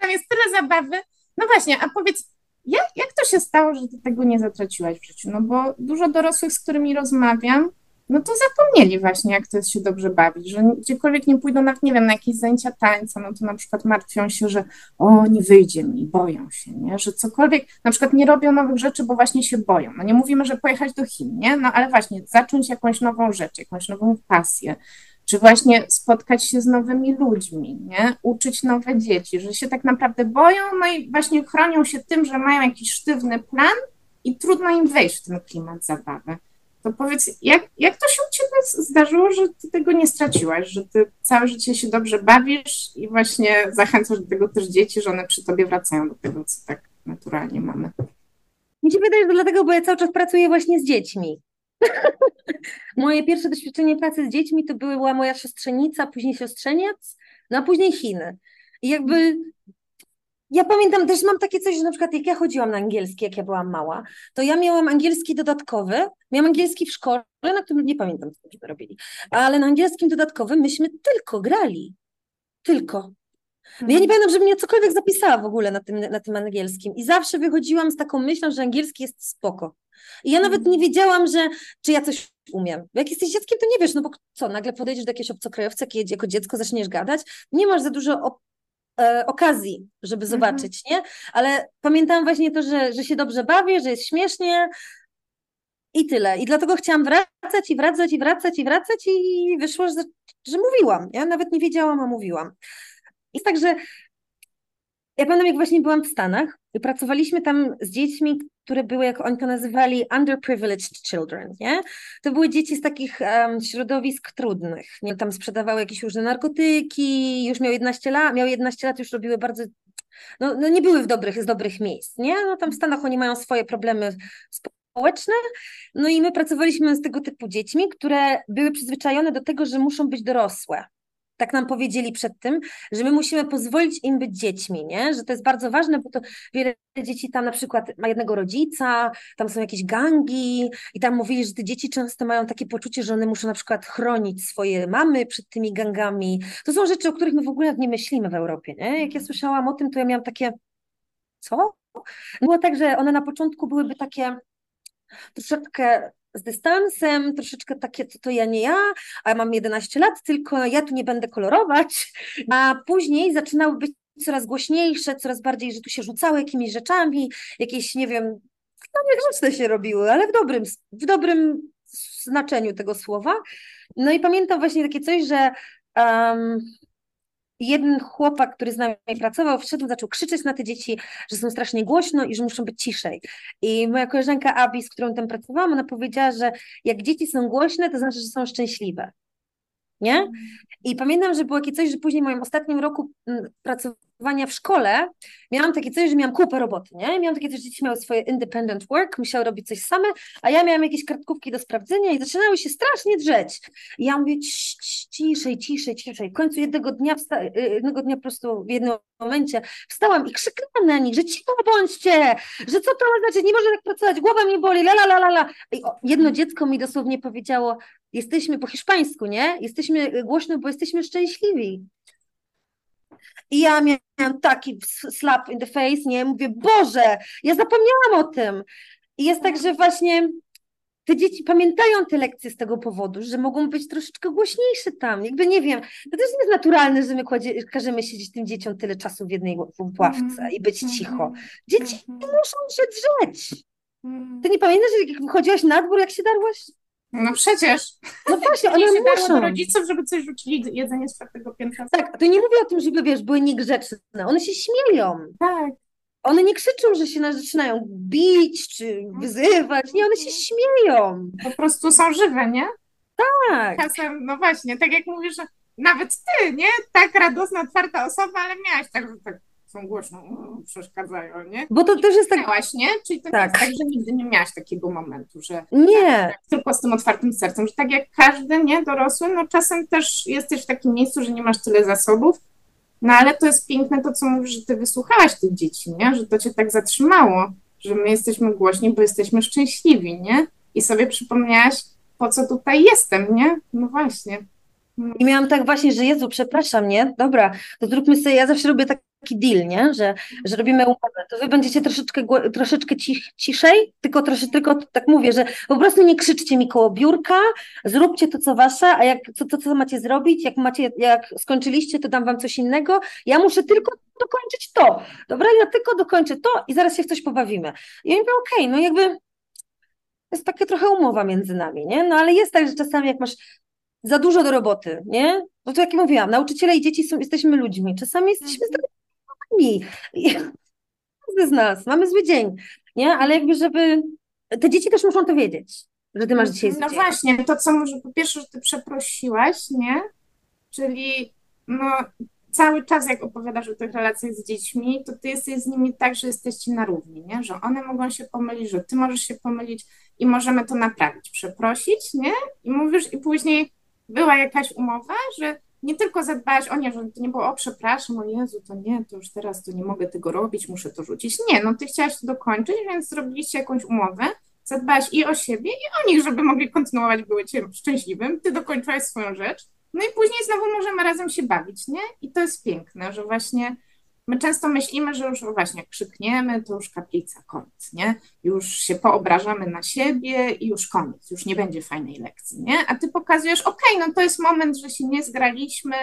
Tam jest tyle zabawy. No właśnie, a powiedz, jak, jak to się stało, że ty tego nie zatraciłaś w życiu? No bo dużo dorosłych, z którymi rozmawiam, no to zapomnieli właśnie, jak to jest się dobrze bawić, że gdziekolwiek nie pójdą, nie wiem, na jakieś zajęcia tańca, no to na przykład martwią się, że o, nie wyjdzie mi, boją się, nie? Że cokolwiek, na przykład nie robią nowych rzeczy, bo właśnie się boją. No nie mówimy, że pojechać do Chin, nie? No ale właśnie zacząć jakąś nową rzecz, jakąś nową pasję, czy właśnie spotkać się z nowymi ludźmi, nie? Uczyć nowe dzieci, że się tak naprawdę boją, no i właśnie chronią się tym, że mają jakiś sztywny plan i trudno im wejść w ten klimat zabawy. To powiedz, jak, jak to się u Ciebie zdarzyło, że Ty tego nie straciłaś, że Ty całe życie się dobrze bawisz i właśnie zachęcasz do tego też dzieci, że one przy Tobie wracają do tego, co tak naturalnie mamy? Mi się wydaje, że dlatego, bo ja cały czas pracuję właśnie z dziećmi. Moje pierwsze doświadczenie pracy z dziećmi to była moja siostrzenica, później siostrzeniec, no a później Chiny. I jakby ja pamiętam, też mam takie coś, że na przykład jak ja chodziłam na angielski, jak ja byłam mała, to ja miałam angielski dodatkowy, miałam angielski w szkole, na którym nie pamiętam, co myśmy robili, ale na angielskim dodatkowym myśmy tylko grali. Tylko. No ja nie pamiętam, żebym mnie cokolwiek zapisała w ogóle na tym, na tym angielskim. I zawsze wychodziłam z taką myślą, że angielski jest spoko. I ja nawet nie wiedziałam, że czy ja coś umiem. Jak jesteś dzieckiem, to nie wiesz, no bo co, nagle podejdziesz do jakiegoś obcokrajowca, kiedy jako dziecko zaczniesz gadać, nie masz za dużo e, okazji, żeby zobaczyć, nie? Ale pamiętałam właśnie to, że, że się dobrze bawię, że jest śmiesznie i tyle. I dlatego chciałam wracać i wracać i wracać i wracać i wyszło, że, że mówiłam. Ja nawet nie wiedziałam, a mówiłam. Jest tak, że ja pamiętam, jak właśnie byłam w Stanach, i pracowaliśmy tam z dziećmi, które były, jak oni to nazywali, underprivileged children, nie? To były dzieci z takich um, środowisk trudnych, nie? Tam sprzedawały jakieś różne narkotyki, już miały 11 lat, miały 11 lat, już robiły bardzo, no, no nie były w dobrych, z dobrych miejsc, nie? No tam w Stanach oni mają swoje problemy społeczne, no i my pracowaliśmy z tego typu dziećmi, które były przyzwyczajone do tego, że muszą być dorosłe, tak nam powiedzieli przed tym, że my musimy pozwolić im być dziećmi, nie? Że to jest bardzo ważne, bo to wiele dzieci tam na przykład ma jednego rodzica, tam są jakieś gangi i tam mówili, że te dzieci często mają takie poczucie, że one muszą na przykład chronić swoje mamy przed tymi gangami. To są rzeczy, o których my w ogóle nie myślimy w Europie, nie? Jak ja słyszałam o tym, to ja miałam takie, co? Było tak, że one na początku byłyby takie troszeczkę z dystansem, troszeczkę takie, to, to ja nie ja, a ja mam 11 lat, tylko ja tu nie będę kolorować, a później zaczynały być coraz głośniejsze, coraz bardziej, że tu się rzucały jakimiś rzeczami, jakieś, nie wiem, no niegrzeczne się robiły, ale w dobrym, w dobrym znaczeniu tego słowa. No i pamiętam właśnie takie coś, że um, jeden chłopak, który z nami pracował, wszedł, zaczął krzyczeć na te dzieci, że są strasznie głośno i że muszą być ciszej. I moja koleżanka Abi, z którą tam pracowałam, ona powiedziała, że jak dzieci są głośne, to znaczy, że są szczęśliwe. Nie? I pamiętam, że było takie coś, że później w moim ostatnim roku mm, pracowania w szkole miałam takie coś, że miałam kupę roboty, nie? Miałam takie coś, że dzieci miały swoje independent work, musiały robić coś same, a ja miałam jakieś kartkówki do sprawdzenia i zaczynały się strasznie drzeć. I ja mówię, "Cii, cii, ciszej, ciszej, ciszej. W końcu jednego dnia, y, jednego dnia po prostu w jednym momencie wstałam i krzyknęłam na nich, że cicho bądźcie, że co to ma znaczyć, nie można tak pracować, głowa mnie boli, la la la la. I jedno dziecko mi dosłownie powiedziało, jesteśmy po hiszpańsku, nie? Jesteśmy głośno, bo jesteśmy szczęśliwi. I ja miałam taki slap in the face, nie? Mówię, Boże, ja zapomniałam o tym. I jest tak, że właśnie te dzieci pamiętają te lekcje z tego powodu, że mogą być troszeczkę głośniejsze tam. Jakby nie wiem, to też nie jest naturalne, że my kładzie, każemy siedzieć tym dzieciom tyle czasu w jednej ławce i być cicho. Dzieci muszą się drzeć. Ty nie pamiętasz, jak wychodziłaś na dwór, jak się darłaś? No przecież. No właśnie, One się do muszą. rodziców, żeby coś rzucili jedzenie z czwartego piętra. Tak, to nie mówię o tym, żeby wiesz, były niegrzeczne. One się śmieją. Tak. One nie krzyczą, że się zaczynają bić czy wyzywać. Nie, one się śmieją. Po prostu są żywe, nie? Tak. Czasem, no właśnie, tak jak mówisz, że nawet ty, nie? Tak radosna, otwarta osoba, ale miałaś tak, że tak są głośno, przeszkadzają, nie? Bo to też jest tak. Miałaś, nie? Czyli to Tak. tak, że nigdy nie miałaś takiego momentu, że Nie. tylko z tym otwartym sercem, że tak jak każdy, nie, dorosły, no czasem też jesteś w takim miejscu, że nie masz tyle zasobów, no ale to jest piękne to, co mówisz, że ty wysłuchałaś tych dzieci, nie, że to cię tak zatrzymało, że my jesteśmy głośni, bo jesteśmy szczęśliwi, nie, i sobie przypomniałaś, po co tutaj jestem, nie, no właśnie. I miałam tak właśnie, że Jezu, przepraszam, nie? Dobra, to zróbmy sobie, ja zawsze robię taki deal, nie? Że, że robimy umowę. To wy będziecie troszeczkę, troszeczkę cich, ciszej, tylko troszeczkę, tylko tak mówię, że po prostu nie krzyczcie mi koło biurka, zróbcie to, co wasze, a jak, co, to, co macie zrobić, jak macie, jak skończyliście, to dam wam coś innego. Ja muszę tylko dokończyć to. Dobra, ja tylko dokończę to i zaraz się w coś pobawimy. I ja mówię, okej, no jakby jest taka trochę umowa między nami, nie? No ale jest tak, że czasami jak masz za dużo do roboty, nie? No to jak mówiłam, nauczyciele i dzieci są, jesteśmy ludźmi, czasami jesteśmy zdrowymi. Każdy z nas, mamy zły dzień, nie? Ale jakby, żeby te dzieci też muszą to wiedzieć, że ty masz dzisiaj zły No dzień. właśnie, to co może po pierwsze, że ty przeprosiłaś, nie? Czyli no cały czas jak opowiadasz o tych relacjach z dziećmi, to ty jesteś z nimi tak, że jesteście na równi, nie? Że one mogą się pomylić, że ty możesz się pomylić i możemy to naprawić, przeprosić, nie? I mówisz, i później była jakaś umowa, że nie tylko zadbałaś o nie, że to nie było, o przepraszam, o Jezu, to nie, to już teraz to nie mogę tego robić, muszę to rzucić. Nie, no ty chciałaś to dokończyć, więc zrobiliście jakąś umowę, zadbałaś i o siebie, i o nich, żeby mogli kontynuować bycie szczęśliwym, ty dokończyłaś swoją rzecz, no i później znowu możemy razem się bawić, nie? I to jest piękne, że właśnie my często myślimy, że już właśnie krzykniemy, to już kaplica, koniec, nie? Już się poobrażamy na siebie i już koniec, już nie będzie fajnej lekcji, nie? A ty pokazujesz, okej, no to jest moment, że się nie zgraliśmy,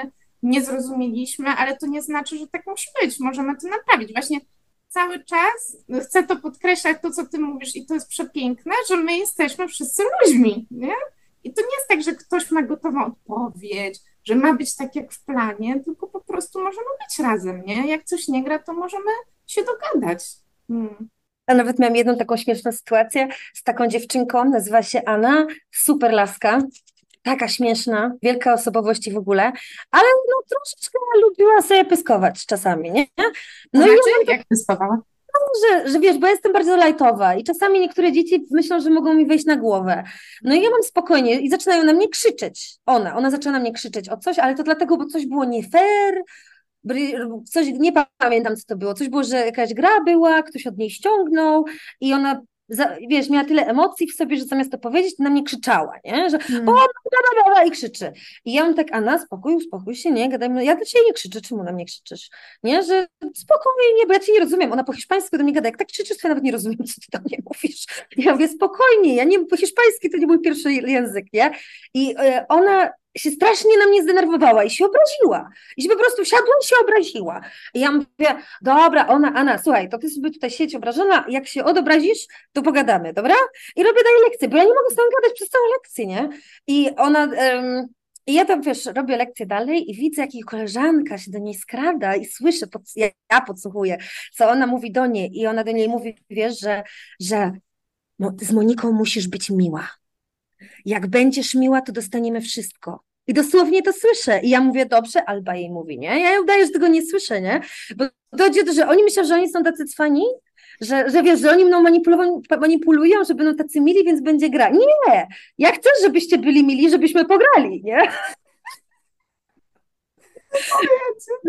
nie zrozumieliśmy, ale to nie znaczy, że tak musi być, możemy to naprawić. Właśnie cały czas chcę to podkreślać, to co ty mówisz i to jest przepiękne, że my jesteśmy wszyscy ludźmi, nie? I to nie jest tak, że ktoś ma gotową odpowiedź, że ma być tak jak w planie, tylko po prostu możemy być razem, nie? Jak coś nie gra, to możemy się dogadać. Hmm. A nawet miałam jedną taką śmieszną sytuację z taką dziewczynką, nazywa się Anna, super laska, taka śmieszna, wielka osobowość i w ogóle, ale no troszeczkę lubiła sobie pyskować czasami, nie? No i znaczy, jak pyskowała? Że, że wiesz, bo ja jestem bardzo lajtowa i czasami niektóre dzieci myślą, że mogą mi wejść na głowę. No i ja mam spokojnie i zaczynają na mnie krzyczeć. Ona, ona zaczyna na mnie krzyczeć o coś, ale to dlatego, bo coś było nie fair, coś, nie pamiętam co to było, coś było, że jakaś gra była, ktoś od niej ściągnął i ona, za, wiesz, miała tyle emocji w sobie, że zamiast to powiedzieć, to na mnie krzyczała, nie? Że Hmm. o, bla, bla, bla, bla, i krzyczy. I ja mam tak, Anna, spokój, uspokój się, nie, gadajmy, ja do ciebie nie krzyczę, czemu na mnie krzyczysz? Nie, że spokojnie, bo ja cię nie rozumiem. Ona po hiszpańsku do mnie gada, jak tak krzyczysz, to ja nawet nie rozumiem, co ty do mnie mówisz. Ja mówię, spokojnie, ja nie, po hiszpański to nie mój pierwszy język, nie? I e, ona się strasznie na mnie zdenerwowała i się obraziła. I się po prostu siadła i się obraziła. I ja mówię, dobra, ona, Anna, słuchaj, to ty sobie tutaj siedź obrażona, jak się odobrazisz, to pogadamy, dobra? I robię dalej lekcję, bo ja nie mogę z tobą gadać przez całą lekcję, nie? I ona... em, I ja tam, wiesz, robię lekcję dalej i widzę, jak jej koleżanka się do niej skrada i słyszę, pod, ja, ja podsłuchuję, co ona mówi do niej i ona do niej mówi, wiesz, że, że no, z Moniką musisz być miła. Jak będziesz miła, to dostaniemy wszystko. I dosłownie to słyszę. I ja mówię, dobrze, Alba jej mówi, nie? Ja udaję, że tego nie słyszę, nie? Bo dojdzie do, że oni myślą, że oni są tacy cwani, że, że wiesz, że oni mną manipulują, że będą tacy mili, więc będzie gra. Nie! Ja chcę, żebyście byli mili, żebyśmy pograli, nie?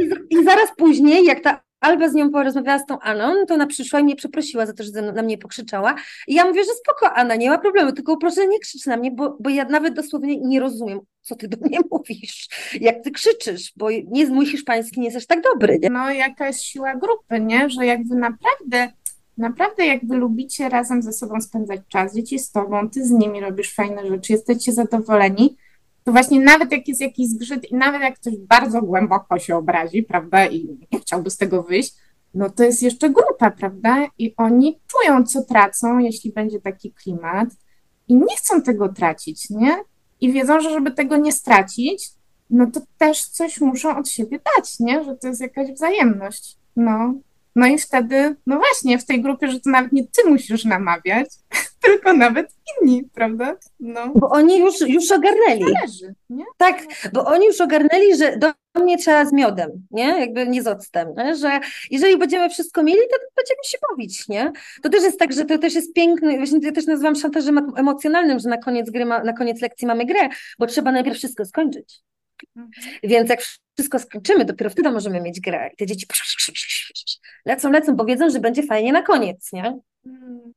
I, I zaraz później, jak ta Alba z nią porozmawiała z tą Aną, to ona przyszła i mnie przeprosiła za to, że na mnie pokrzyczała. I ja mówię, że spoko, Anna, nie ma problemu, tylko proszę nie krzycz na mnie, bo, bo ja nawet dosłownie nie rozumiem, co ty do mnie mówisz, jak ty krzyczysz, bo nie, mój hiszpański nie jest aż tak dobry. Nie? No jaka jest siła grupy, nie? Że jakby naprawdę naprawdę jakby lubicie razem ze sobą spędzać czas, dzieci z tobą, ty z nimi robisz fajne rzeczy, jesteście zadowoleni, to właśnie nawet jak jest jakiś zgrzyt i nawet jak ktoś bardzo głęboko się obrazi, prawda, i nie chciałby z tego wyjść, no to jest jeszcze grupa, prawda, i oni czują, co tracą, jeśli będzie taki klimat i nie chcą tego tracić, nie? I wiedzą, że żeby tego nie stracić, no to też coś muszą od siebie dać, nie? Że to jest jakaś wzajemność, no. No i wtedy, no właśnie, w tej grupie, że to nawet nie ty musisz namawiać, tylko nawet inni, prawda? No. Bo oni już, już ogarnęli. Zależy, nie? Tak, bo oni już ogarnęli, że do mnie trzeba z miodem, nie? Jakby nie z octem, nie? że jeżeli będziemy wszystko mieli, to będziemy się bawić, nie? To też jest tak, że to też jest piękny, właśnie ja też nazywam szantażem emocjonalnym, że na koniec gry, ma, na koniec lekcji mamy grę, bo trzeba najpierw wszystko skończyć. Mhm. Więc jak wszystko skończymy, dopiero wtedy możemy mieć grę. I te dzieci lecą, lecą, bo wiedzą, że będzie fajnie na koniec, nie? Mhm.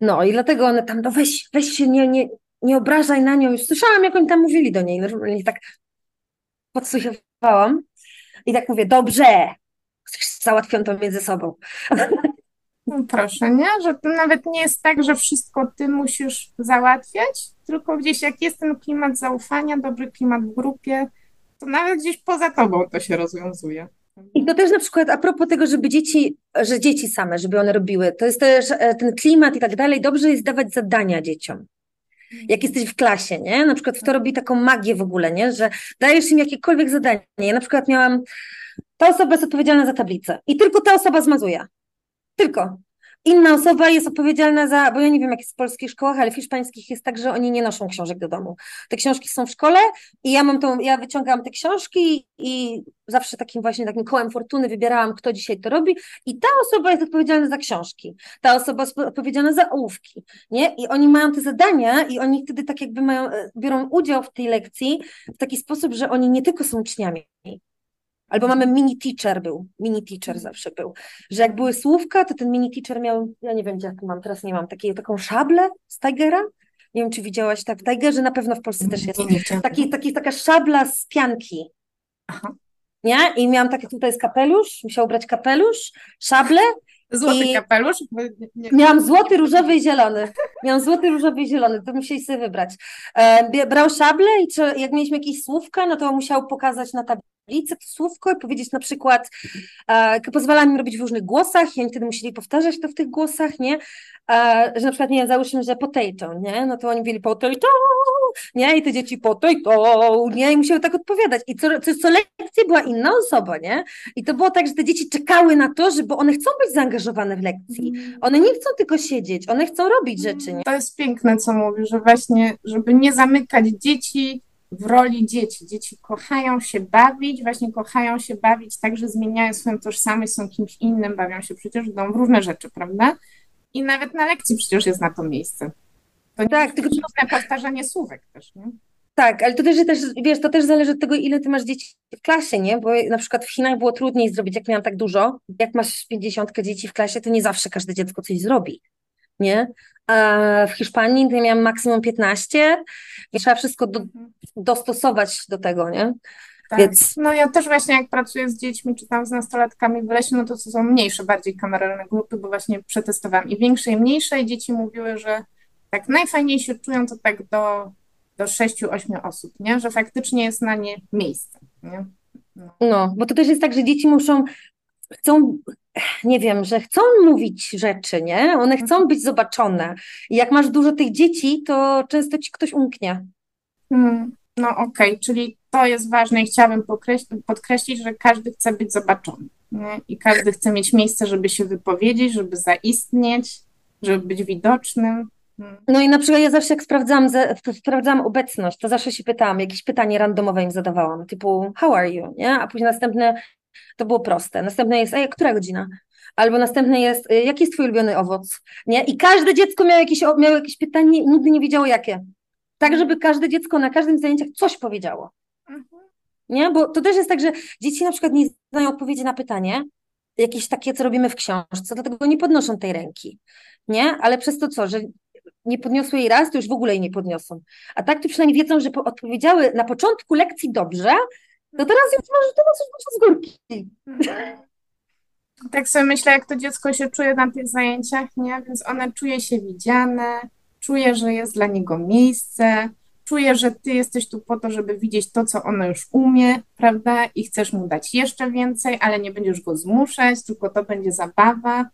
No i dlatego one tam, no weź, weź się, nie, nie, nie obrażaj na nią. Już słyszałam, jak oni tam mówili do niej. Normalnie tak podsłuchiwałam i tak mówię, dobrze, załatwią to między sobą. No proszę, nie? Że to nawet nie jest tak, że wszystko ty musisz załatwiać, tylko gdzieś jak jest ten klimat zaufania, dobry klimat w grupie, to nawet gdzieś poza tobą to się rozwiązuje. I to też na przykład a propos tego, żeby dzieci, że dzieci same, żeby one robiły, to jest też e, ten klimat i tak dalej, dobrze jest dawać zadania dzieciom. Jak jesteś w klasie, nie? Na przykład to robi taką magię w ogóle, nie? Że dajesz im jakiekolwiek zadanie. Ja na przykład miałam, ta osoba jest odpowiedzialna za tablicę i tylko ta osoba zmazuje. Tylko. Inna osoba jest odpowiedzialna za, bo ja nie wiem jak jest w polskich szkołach, ale w hiszpańskich jest tak, że oni nie noszą książek do domu. Te książki są w szkole i ja mam tą, ja wyciągałam te książki i zawsze takim właśnie takim kołem fortuny wybierałam, kto dzisiaj to robi i ta osoba jest odpowiedzialna za książki, ta osoba jest odpowiedzialna za ołówki, nie? I oni mają te zadania i oni wtedy tak jakby mają, e, biorą udział w tej lekcji w taki sposób, że oni nie tylko są uczniami, Albo mamy mini teacher był, mini teacher mhm. zawsze był, że jak były słówka, to ten mini teacher miał, ja nie wiem gdzie ja mam, teraz nie mam, takie, taką szablę z Tigera, nie wiem czy widziałaś tak, w Tigerze na pewno w Polsce też jest, taki, taki, taka szabla z pianki, Aha. nie, i miałam taki, tutaj jest kapelusz, musiał ubrać kapelusz, szablę Złoty I kapelusz? Nie. Miałam złoty, różowy i zielony. Miałam złoty, różowy i zielony, to musieli sobie wybrać. E, brał szable i czy, jak mieliśmy jakieś słówka, no to musiał pokazać na tablicy to słówko i powiedzieć na przykład, e, pozwalałem im robić w różnych głosach i oni wtedy musieli powtarzać to w tych głosach, nie? E, że na przykład, nie wiem, załóżmy, że potato, nie? No to oni mówili potato, nie? I te dzieci potato, nie? I musiały tak odpowiadać. I co, co, co lekcję była inna osoba, nie? I to było tak, że te dzieci czekały na to, żeby one chcą być zaangażowane w lekcji. Mm. One nie chcą tylko siedzieć, one chcą robić rzeczy, nie? To jest piękne, co mówisz, że właśnie, żeby nie zamykać dzieci w roli dzieci. Dzieci kochają się bawić, właśnie kochają się bawić tak, że zmieniają swoją tożsamość, są kimś innym, bawią się przecież w różne rzeczy, prawda? I nawet na lekcji przecież jest na to miejsce. To tak, tylko to powtarzanie słówek też, nie? Tak, ale to też, też, wiesz, to też zależy od tego, ile ty masz dzieci w klasie, nie? Bo na przykład w Chinach było trudniej zrobić, jak miałam tak dużo. Jak masz 50 dzieci w klasie, to nie zawsze każde dziecko coś zrobi, nie? A w Hiszpanii to ja miałam maksimum 15 i trzeba wszystko do, mhm. dostosować do tego, nie? Tak. Więc... No ja też właśnie jak pracuję z dziećmi, czy tam z nastolatkami w lesie, no to to są mniejsze, bardziej kameralne grupy, bo właśnie przetestowałam i większe i mniejsze i dzieci mówiły, że tak najfajniej się czują to tak do, do 6-8 osób, nie? Że faktycznie jest na nie miejsce, nie? No. no, bo to też jest tak, że dzieci muszą, chcą, nie wiem, że chcą mówić rzeczy, nie? One chcą mhm. być zobaczone. I jak masz dużo tych dzieci, to często ci ktoś umknie. Hmm. No okej, okay, czyli to jest ważne i chciałabym podkreślić, że każdy chce być zobaczony nie? i każdy chce mieć miejsce, żeby się wypowiedzieć, żeby zaistnieć, żeby być widocznym. Hmm. No i na przykład ja zawsze jak sprawdzałam, sprawdzałam obecność, to zawsze się pytałam, jakieś pytanie randomowe im zadawałam, typu how are you, nie? A później następne, to było proste, następne jest, ej, która godzina? Albo następne jest, y, jaki jest twój ulubiony owoc, nie? I każde dziecko miało jakieś, miało jakieś pytanie i nigdy nie wiedziało jakie. Tak, żeby każde dziecko na każdym zajęciach coś powiedziało. Mhm. Nie? Bo to też jest tak, że dzieci na przykład nie znają odpowiedzi na pytanie, jakieś takie, co robimy w książce, dlatego nie podnoszą tej ręki. Nie? Ale przez to co, że nie podniosły jej raz, to już w ogóle jej nie podniosą. A tak to przynajmniej wiedzą, że odpowiedziały na początku lekcji dobrze, to teraz już może to coś z górki. Tak sobie myślę, jak to dziecko się czuje na tych zajęciach, nie? Więc one czuje się widziane, czuje, że jest dla niego miejsce, czuje, że ty jesteś tu po to, żeby widzieć to, co ono już umie, prawda? I chcesz mu dać jeszcze więcej, ale nie będziesz go zmuszać, tylko to będzie zabawa.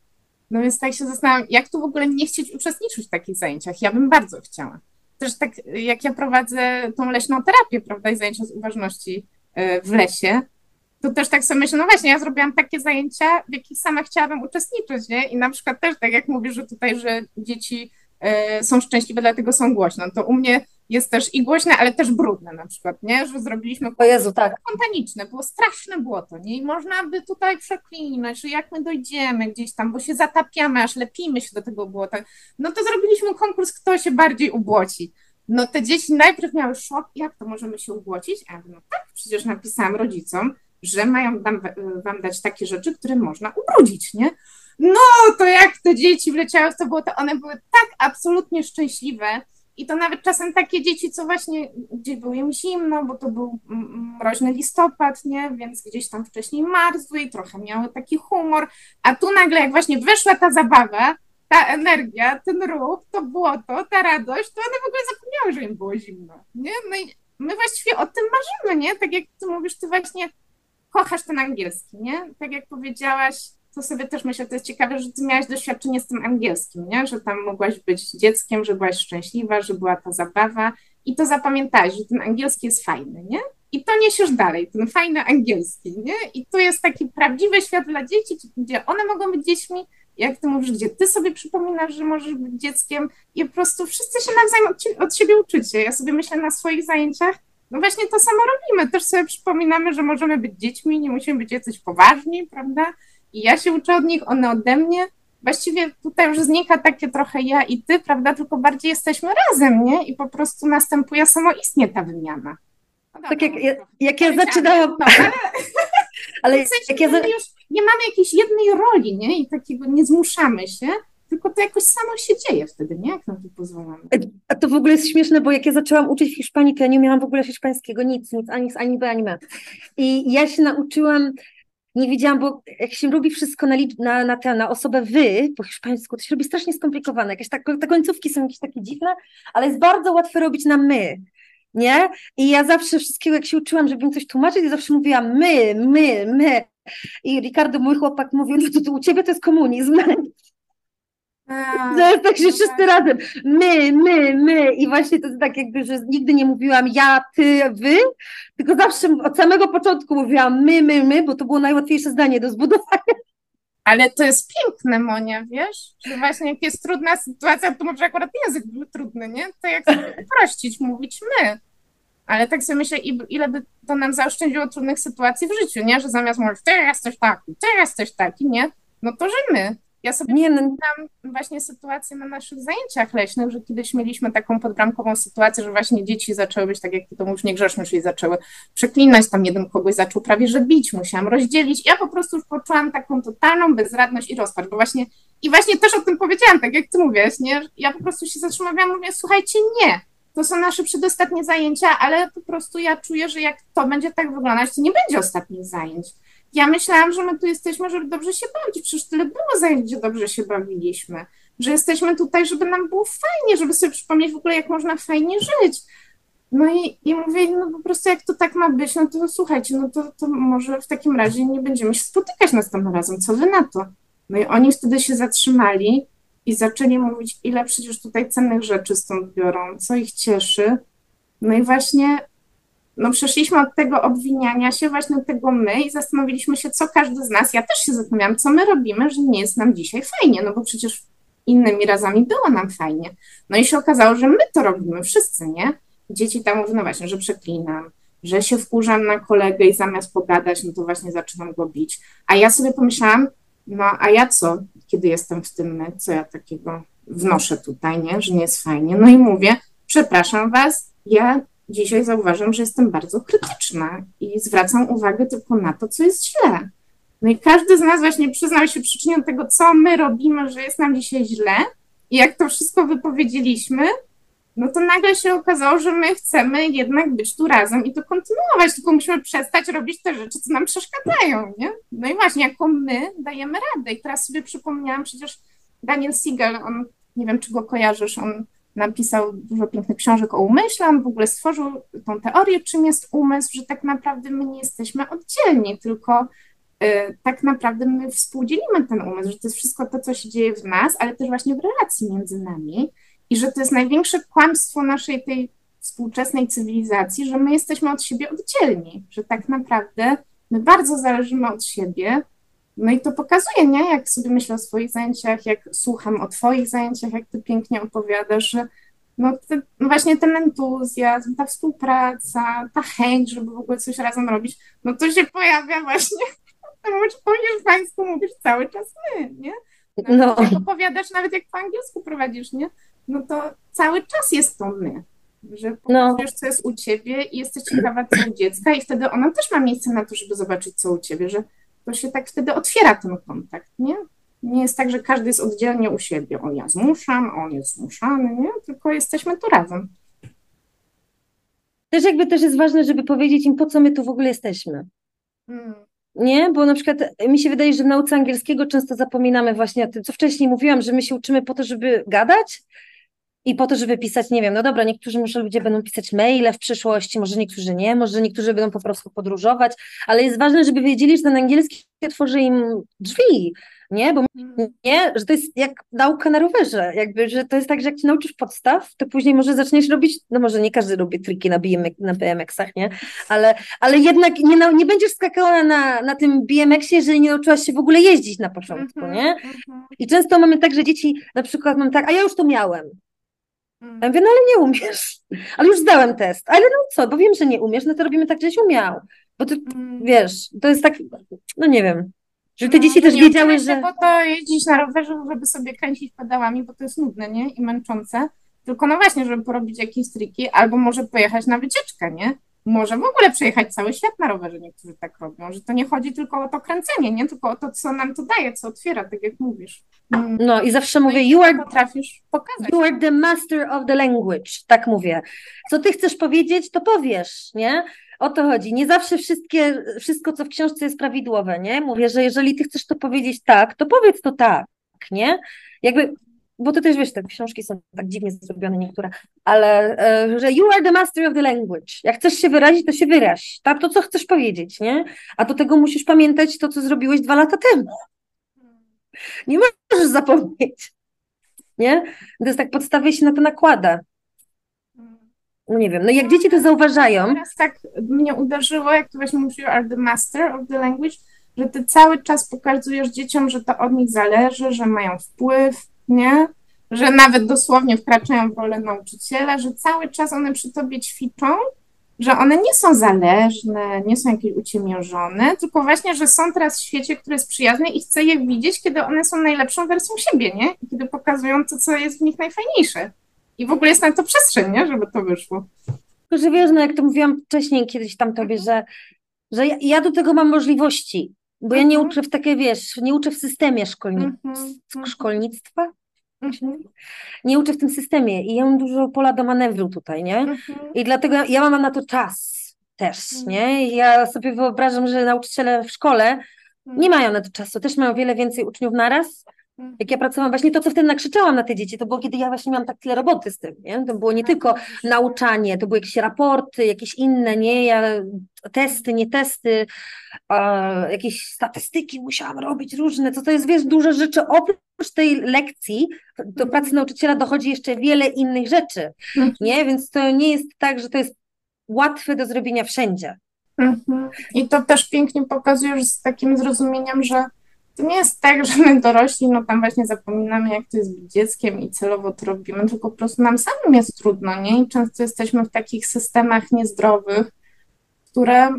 No więc tak się zastanawiam, jak tu w ogóle nie chcieć uczestniczyć w takich zajęciach? Ja bym bardzo chciała. Też tak, jak ja prowadzę tą leśną terapię, prawda, i zajęcia z uważności e, w lesie, to też tak sobie myślę, no właśnie, ja zrobiłam takie zajęcia, w jakich sama chciałabym uczestniczyć, nie? I na przykład też, tak jak mówisz, że tutaj, że dzieci E, są szczęśliwe, dlatego są głośne. To u mnie jest też i głośne, ale też brudne na przykład, nie? Że zrobiliśmy o Jezu, tak. spontaniczne, było straszne błoto, nie? I można by tutaj przeklinać, że jak my dojdziemy gdzieś tam, bo się zatapiamy, aż lepimy się do tego błota, no to zrobiliśmy konkurs, kto się bardziej ubłoci. No te dzieci najpierw miały szok, jak to możemy się ubłocić? A ja no tak, przecież napisałam rodzicom, że mają wam, wam dać takie rzeczy, które można ubrudzić, nie? no to jak te dzieci wleciały w to było, to one były tak absolutnie szczęśliwe. I to nawet czasem takie dzieci, co właśnie, gdzie było im zimno, bo to był mroźny listopad, nie? Więc gdzieś tam wcześniej marzły i trochę miały taki humor. A tu nagle, jak właśnie wyszła ta zabawa, ta energia, ten ruch, to błoto, ta radość, to one w ogóle zapomniały, że im było zimno, nie? No i my właściwie o tym marzymy, nie? Tak jak ty mówisz, ty właśnie kochasz ten angielski, nie? Tak jak powiedziałaś, to sobie też myślę, to jest ciekawe, że ty miałaś doświadczenie z tym angielskim, nie? że tam mogłaś być dzieckiem, że byłaś szczęśliwa, że była ta zabawa i to zapamiętałaś, że ten angielski jest fajny, nie? I to niesiesz dalej, ten fajny angielski, nie? I to jest taki prawdziwy świat dla dzieci, gdzie one mogą być dziećmi, jak ty mówisz, gdzie ty sobie przypominasz, że możesz być dzieckiem i po prostu wszyscy się nawzajem od, od siebie uczycie. Ja sobie myślę na swoich zajęciach, no właśnie to samo robimy, też sobie przypominamy, że możemy być dziećmi, nie musimy być jacyś poważni, prawda? I ja się uczę od nich, one ode mnie. Właściwie tutaj już znika takie trochę ja i ty, prawda? Tylko bardziej jesteśmy razem, nie? I po prostu następuje samoistnie ta wymiana. No tak jak, jak ja zaczynałam. No, ale, ale jak ja już nie mamy jakiejś jednej roli, nie? I takiego nie zmuszamy się, tylko to jakoś samo się dzieje wtedy, nie? Jak na to pozwalamy. A to w ogóle jest śmieszne, bo jak ja zaczęłam uczyć w Hiszpanii, to ja nie miałam w ogóle hiszpańskiego, nic, nic, ani ani B, ani B. I ja się nauczyłam nie wiedziałam, bo jak się robi wszystko na, na, na, tę, na osobę wy po hiszpańsku, to się robi strasznie skomplikowane. Jakieś tak, te końcówki są jakieś takie dziwne, ale jest bardzo łatwe robić na my. Nie? I ja zawsze wszystkiego, jak się uczyłam, żeby im coś tłumaczyć, to zawsze mówiłam my, my, my. I Ricardo, mój chłopak, mówił, no to, to u ciebie to jest komunizm. To jest tak, że wszyscy razem, my, my, my i właśnie to jest tak jakby, że nigdy nie mówiłam ja, ty, wy, tylko zawsze od samego początku mówiłam my, my, my, bo to było najłatwiejsze zdanie do zbudowania. Ale to jest piękne, Monia, wiesz, że właśnie jak jest trudna sytuacja, to może akurat język był trudny, nie? To jak sobie uprościć, mówić my. Ale tak sobie myślę, ile by to nam zaoszczędziło trudnych sytuacji w życiu, nie? Że zamiast mówić, ty jesteś taki, ty jesteś taki, nie? No to, że my. Ja sobie nie, no. pamiętam właśnie sytuację na naszych zajęciach leśnych, że kiedyś mieliśmy taką podbramkową sytuację, że właśnie dzieci zaczęły być, tak jak ty to mówisz, niegrzeczne, czyli zaczęły przeklinać, tam jeden kogoś zaczął prawie że bić, musiałam rozdzielić. Ja po prostu już poczułam taką totalną bezradność i rozpacz, bo właśnie i właśnie też o tym powiedziałam, tak jak ty mówisz, nie? Ja po prostu się zatrzymałam, mówię, słuchajcie, nie, to są nasze przedostatnie zajęcia, ale po prostu ja czuję, że jak to będzie tak wyglądać, to nie będzie ostatnich zajęć ja myślałam, że my tu jesteśmy, żeby dobrze się bawić. Przecież tyle było zajęć, gdzie dobrze się bawiliśmy. Że jesteśmy tutaj, żeby nam było fajnie, żeby sobie przypomnieć w ogóle, jak można fajnie żyć. No i, i mówię, no po prostu jak to tak ma być, no to słuchajcie, no to, to może w takim razie nie będziemy się spotykać następnym razem. Co wy na to? No i oni wtedy się zatrzymali i zaczęli mówić, ile przecież tutaj cennych rzeczy stąd biorą, co ich cieszy. No i właśnie no przeszliśmy od tego obwiniania się właśnie tego my i zastanowiliśmy się, co każdy z nas, ja też się zastanawiałam, co my robimy, że nie jest nam dzisiaj fajnie, no bo przecież innymi razami było nam fajnie. No i się okazało, że my to robimy wszyscy, nie? Dzieci tam mówią, no właśnie, że przeklinam, że się wkurzam na kolegę i zamiast pogadać, no to właśnie zaczynam go bić. A ja sobie pomyślałam, no a ja co, kiedy jestem w tym my, co ja takiego wnoszę tutaj, nie, że nie jest fajnie. No i mówię, przepraszam was, ja dzisiaj zauważam, że jestem bardzo krytyczna i zwracam uwagę tylko na to, co jest źle. No i każdy z nas właśnie przyznał się przyczynią tego, co my robimy, że jest nam dzisiaj źle. I jak to wszystko wypowiedzieliśmy, no to nagle się okazało, że my chcemy jednak być tu razem i to kontynuować, tylko musimy przestać robić te rzeczy, co nam przeszkadzają, nie? No i właśnie, jako my dajemy radę. I teraz sobie przypomniałam, przecież Daniel Siegel, on, nie wiem, czy go kojarzysz, on napisał dużo pięknych książek o umyśle, on w ogóle stworzył tą teorię, czym jest umysł, że tak naprawdę my nie jesteśmy oddzielni, tylko y, tak naprawdę my współdzielimy ten umysł, że to jest wszystko to, co się dzieje w nas, ale też właśnie w relacji między nami i że to jest największe kłamstwo naszej tej współczesnej cywilizacji, że my jesteśmy od siebie oddzielni, że tak naprawdę my bardzo zależymy od siebie, no i to pokazuje, nie? Jak sobie myślę o swoich zajęciach, jak słucham o Twoich zajęciach, jak Ty pięknie opowiadasz, że no, te, no właśnie ten entuzjazm, ta współpraca, ta chęć, żeby w ogóle coś razem robić, no to się pojawia właśnie, no, po hiszpańsku mówisz cały czas my, nie? Nawet no. Jak opowiadasz, nawet jak po angielsku prowadzisz, nie? No to cały czas jest to my, że no. wiesz, co jest u ciebie i jesteś ciekawa, co u dziecka i wtedy ona też ma miejsce na to, żeby zobaczyć, co u ciebie, że to się tak wtedy otwiera ten kontakt, nie? Nie jest tak, że każdy jest oddzielnie u siebie. O, ja zmuszam, on jest zmuszany, nie? Tylko jesteśmy tu razem. Też jakby też jest ważne, żeby powiedzieć im, po co my tu w ogóle jesteśmy. Hmm. Nie, bo na przykład mi się wydaje, że w nauce angielskiego często zapominamy właśnie o tym, co wcześniej mówiłam, że my się uczymy po to, żeby gadać, i po to, żeby pisać, nie wiem, no dobra, niektórzy może ludzie będą pisać maile w przyszłości, może niektórzy nie, może niektórzy będą po prostu podróżować, ale jest ważne, żeby wiedzieli, że ten angielski otworzy im drzwi, nie? Bo mm. nie, że to jest jak nauka na rowerze, jakby, że to jest tak, że jak ci nauczysz podstaw, to później może zaczniesz robić, no może nie każdy lubi triki na, BMX, na BMX-ach, nie? Ale, ale jednak nie, nie będziesz skakała na, na tym BMX-ie, jeżeli nie nauczyłaś się w ogóle jeździć na początku, -hmm, nie? -hmm. I często mamy tak, że dzieci na przykład mam tak, a ja już to miałem, ja mówię, no ale nie umiesz. Ale już zdałem test. Ale no co, bo wiem, że nie umiesz, no to robimy tak, żeś umiał. Bo ty, mm. wiesz, to jest tak, no nie wiem. Że te no, dzieci też wiedziały, że... po to jeździć na rowerze, żeby sobie kręcić pedałami, bo to jest nudne, nie? I męczące. Tylko no właśnie, żeby porobić jakieś triki, albo może pojechać na wycieczkę, nie? Może w ogóle przejechać cały świat na rowerze, niektórzy tak robią, że to nie chodzi tylko o to kręcenie, nie? Tylko o to, co nam to daje, co otwiera, tak jak mówisz. Mm. No i zawsze no mówię, i you are, potrafisz pokazać. you are the master of the language, tak mówię. Co ty chcesz powiedzieć, to powiesz, nie? O to chodzi. Nie zawsze wszystkie, wszystko, co w książce jest prawidłowe, nie? Mówię, że jeżeli ty chcesz to powiedzieć tak, to powiedz to tak, nie? Jakby bo to też wiesz, te książki są tak dziwnie zrobione niektóre, ale e, że you are the master of the language. Jak chcesz się wyrazić, to się wyraź. Tak, to co chcesz powiedzieć, nie? A do tego musisz pamiętać to, co zrobiłeś dwa lata temu. Nie możesz zapomnieć. Nie? To jest tak, podstawie się na to nakłada. No nie wiem, no jak dzieci to zauważają. Teraz tak mnie uderzyło, jak to właśnie mówisz, you are the master of the language, że ty cały czas pokazujesz dzieciom, że to od nich zależy, że mają wpływ, nie? Że nawet dosłownie wkraczają w rolę nauczyciela, że cały czas one przy tobie ćwiczą, że one nie są zależne, nie są jakieś uciemiężone, tylko właśnie, że są teraz w świecie, który jest przyjazny i chcę je widzieć, kiedy one są najlepszą wersją siebie, nie? I kiedy pokazują to, co jest w nich najfajniejsze. I w ogóle jest na to przestrzeń, nie? Żeby to wyszło. Tylko, że wiesz, no jak to mówiłam wcześniej kiedyś tam tobie, że, że ja, ja do tego mam możliwości, bo ja nie mhm. uczę w takie, wiesz, nie uczę w systemie szkolni mhm. szkolnictwa. Mhm. Nie uczę w tym systemie i ja mam dużo pola do manewru tutaj, nie? I dlatego ja mam na to czas też, nie? ja sobie wyobrażam, że nauczyciele w szkole nie mają na to czasu, też mają wiele więcej uczniów naraz. Jak ja pracowałam, właśnie to, co wtedy nakrzyczałam na te dzieci, to było, kiedy ja właśnie miałam tak tyle roboty z tym, nie? To było nie tylko nauczanie, to były jakieś raporty, jakieś inne, nie? Ja testy, nie testy, jakieś statystyki musiałam robić różne, co to jest, wiesz, duże rzeczy. Oprócz tej lekcji do pracy nauczyciela dochodzi jeszcze wiele innych rzeczy, mhm. nie? Więc to nie jest tak, że to jest łatwe do zrobienia wszędzie. Mhm. I to też pięknie pokazujesz z takim zrozumieniem, że to nie jest tak, że my dorośli, no tam właśnie zapominamy, jak to jest być dzieckiem i celowo to robimy, tylko po prostu nam samym jest trudno, nie? I często jesteśmy w takich systemach niezdrowych, które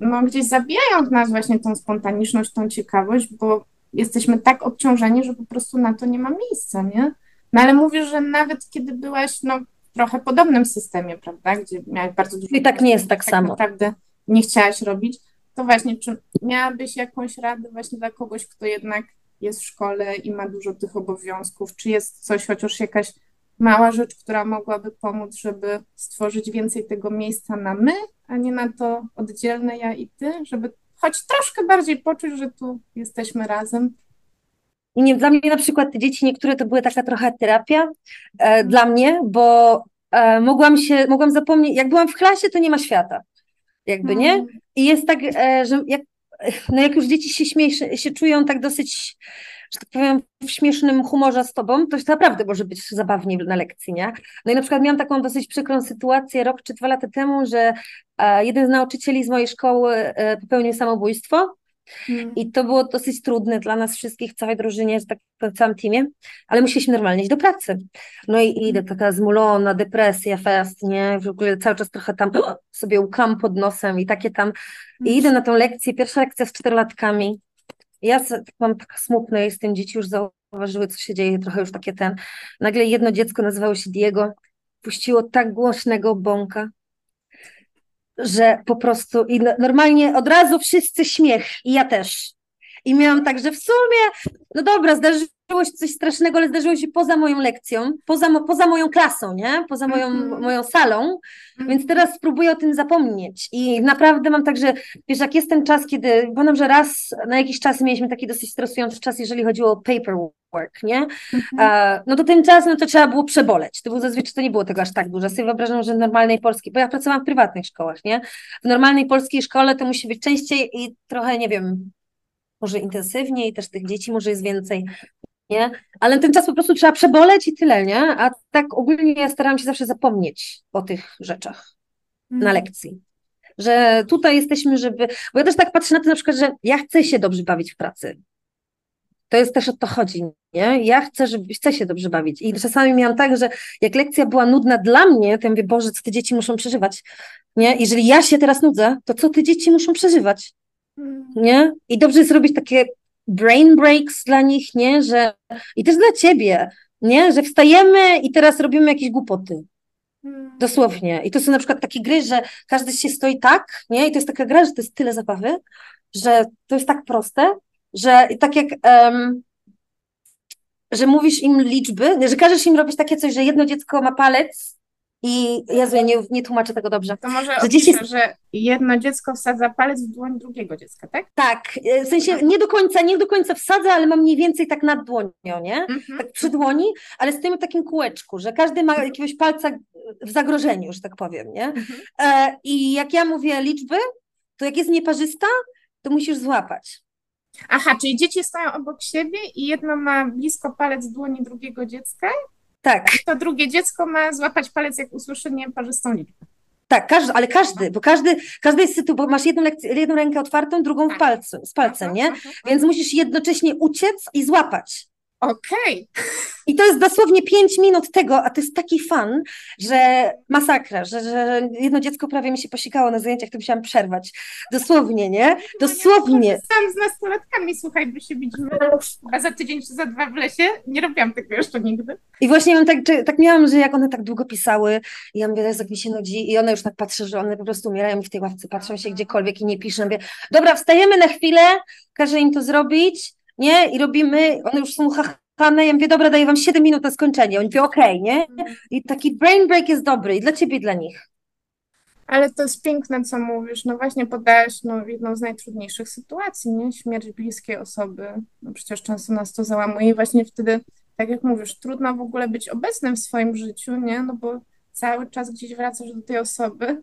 no, gdzieś zabijają w nas właśnie tą spontaniczność, tą ciekawość, bo jesteśmy tak obciążeni, że po prostu na to nie ma miejsca, nie? No ale mówisz, że nawet kiedy byłaś no, w trochę podobnym systemie, prawda, gdzie miałaś bardzo dużo... I tak nie jest tak, tak samo. naprawdę nie chciałaś robić, to właśnie, czy miałabyś jakąś radę właśnie dla kogoś, kto jednak jest w szkole i ma dużo tych obowiązków? Czy jest coś, chociaż jakaś mała rzecz, która mogłaby pomóc, żeby stworzyć więcej tego miejsca na my, a nie na to oddzielne ja i ty, żeby choć troszkę bardziej poczuć, że tu jesteśmy razem? I nie, dla mnie na przykład te dzieci, niektóre to były taka trochę terapia e, mhm. dla mnie, bo e, mogłam się, mogłam zapomnieć, jak byłam w klasie, to nie ma świata jakby, nie? Mhm. I jest tak, e, że jak, no jak już dzieci się, śmieszy, się czują tak dosyć, że tak powiem, w śmiesznym humorze z tobą, to naprawdę może być zabawnie na lekcji, nie? No i na przykład miałam taką dosyć przykrą sytuację rok czy dwa lata temu, że e, jeden z nauczycieli z mojej szkoły e, popełnił samobójstwo Hmm. I to było dosyć trudne dla nas wszystkich, całej drużynie, tak w całym teamie, ale musieliśmy normalnie iść do pracy. No i idę taka zmulona, depresja, fest, nie? W ogóle cały czas trochę tam sobie łkam pod nosem i takie tam. I idę na tą lekcję, pierwsza lekcja z czterolatkami. Ja mam tak smutne, jestem, dzieci już zauważyły, co się dzieje, trochę już takie ten. Nagle jedno dziecko nazywało się Diego, puściło tak głośnego bąka, że po prostu i normalnie od razu wszyscy śmiech i ja też. I miałam tak, że w sumie, no dobra, zdarzyło się coś strasznego, ale zdarzyło się poza moją lekcją, poza, poza moją klasą, nie? Poza moją, mm-hmm. moją salą, mm-hmm. więc teraz spróbuję o tym zapomnieć. I naprawdę mam tak, że wiesz, jak jest ten czas, kiedy, pamiętam, że raz na jakiś czas mieliśmy taki dosyć stresujący czas, jeżeli chodziło o paperwork, nie? Mm-hmm. no to ten czas, no to trzeba było przeboleć. To było zazwyczaj, to nie było tego aż tak dużo. Sobie wyobrażam, że w normalnej polskiej, bo ja pracowałam w prywatnych szkołach, nie? W normalnej polskiej szkole to musi być częściej i trochę, nie wiem, może intensywniej, też tych dzieci może jest więcej, nie? Ale ten czas po prostu trzeba przeboleć i tyle, nie? A tak ogólnie ja staram się zawsze zapomnieć o tych rzeczach mm. na lekcji. Że tutaj jesteśmy, żeby. Bo ja też tak patrzę na to na przykład, że ja chcę się dobrze bawić w pracy. To jest też o to chodzi, nie? Ja chcę, żeby, chcę się dobrze bawić. I czasami miałam tak, że jak lekcja była nudna dla mnie, to ja mówię, Boże, co te dzieci muszą przeżywać, nie? Jeżeli ja się teraz nudzę, to co te dzieci muszą przeżywać? Nie? I dobrze jest robić takie brain breaks dla nich, nie? Że, I też dla ciebie, nie? Że wstajemy i teraz robimy jakieś głupoty. Hmm. Dosłownie. I to są na przykład takie gry, że każdy się stoi tak, nie? I to jest taka gra, że to jest tyle zabawy, że to jest tak proste, że tak jak um, że mówisz im liczby, że każesz im robić takie coś, że jedno dziecko ma palec i Jezu, ja nie, nie tłumaczę tego dobrze. To może że, dzieci... że jedno dziecko wsadza palec w dłoń drugiego dziecka, tak? Tak, w sensie nie do końca, nie do końca wsadza, ale mam mniej więcej tak nad dłonią, nie? Mhm. Tak przy dłoni, ale z tym takim kółeczku, że każdy ma jakiegoś palca w zagrożeniu, że tak powiem, nie? Mhm. E, I jak ja mówię liczby, to jak jest nieparzysta, to musisz złapać. Aha, czyli dzieci stoją obok siebie i jedno ma blisko palec dłoni drugiego dziecka tak. To drugie dziecko ma złapać palec, jak usłyszy nieparzystą liczbę. Tak, każdy, ale każdy, bo każdy, każdy jest sytuacja, bo masz jedną, lekcję, jedną rękę otwartą, drugą w tak. palcu, z palcem, nie? Więc musisz jednocześnie uciec i złapać. Okej. Okay. I to jest dosłownie 5 minut tego, a to jest taki fan, że masakra, że, że jedno dziecko prawie mi się posikało na zajęciach, to musiałam przerwać. Dosłownie, nie? Dosłownie. Sam z nastolatkami, słuchaj, by się widzimy a za tydzień czy za dwa w lesie. Nie robiłam tego jeszcze nigdy. I właśnie mam tak, tak miałam, że jak one tak długo pisały, i ja mówię, jak mi się nudzi, i one już tak patrzą, że one po prostu umierają w tej ławce, patrzą się gdziekolwiek i nie piszą. Mówię, dobra, wstajemy na chwilę, każę im to zrobić, nie? I robimy, one już są chachane, ja mówię, dobra, daję wam 7 minut na skończenie. Oni mówią, okej, okay, nie? I taki brain break jest dobry i dla ciebie, i dla nich. Ale to jest piękne, co mówisz. No właśnie podałeś no, jedną z najtrudniejszych sytuacji, nie? Śmierć bliskiej osoby. No przecież często nas to załamuje i właśnie wtedy, tak jak mówisz, trudno w ogóle być obecnym w swoim życiu, nie? No bo cały czas gdzieś wracasz do tej osoby.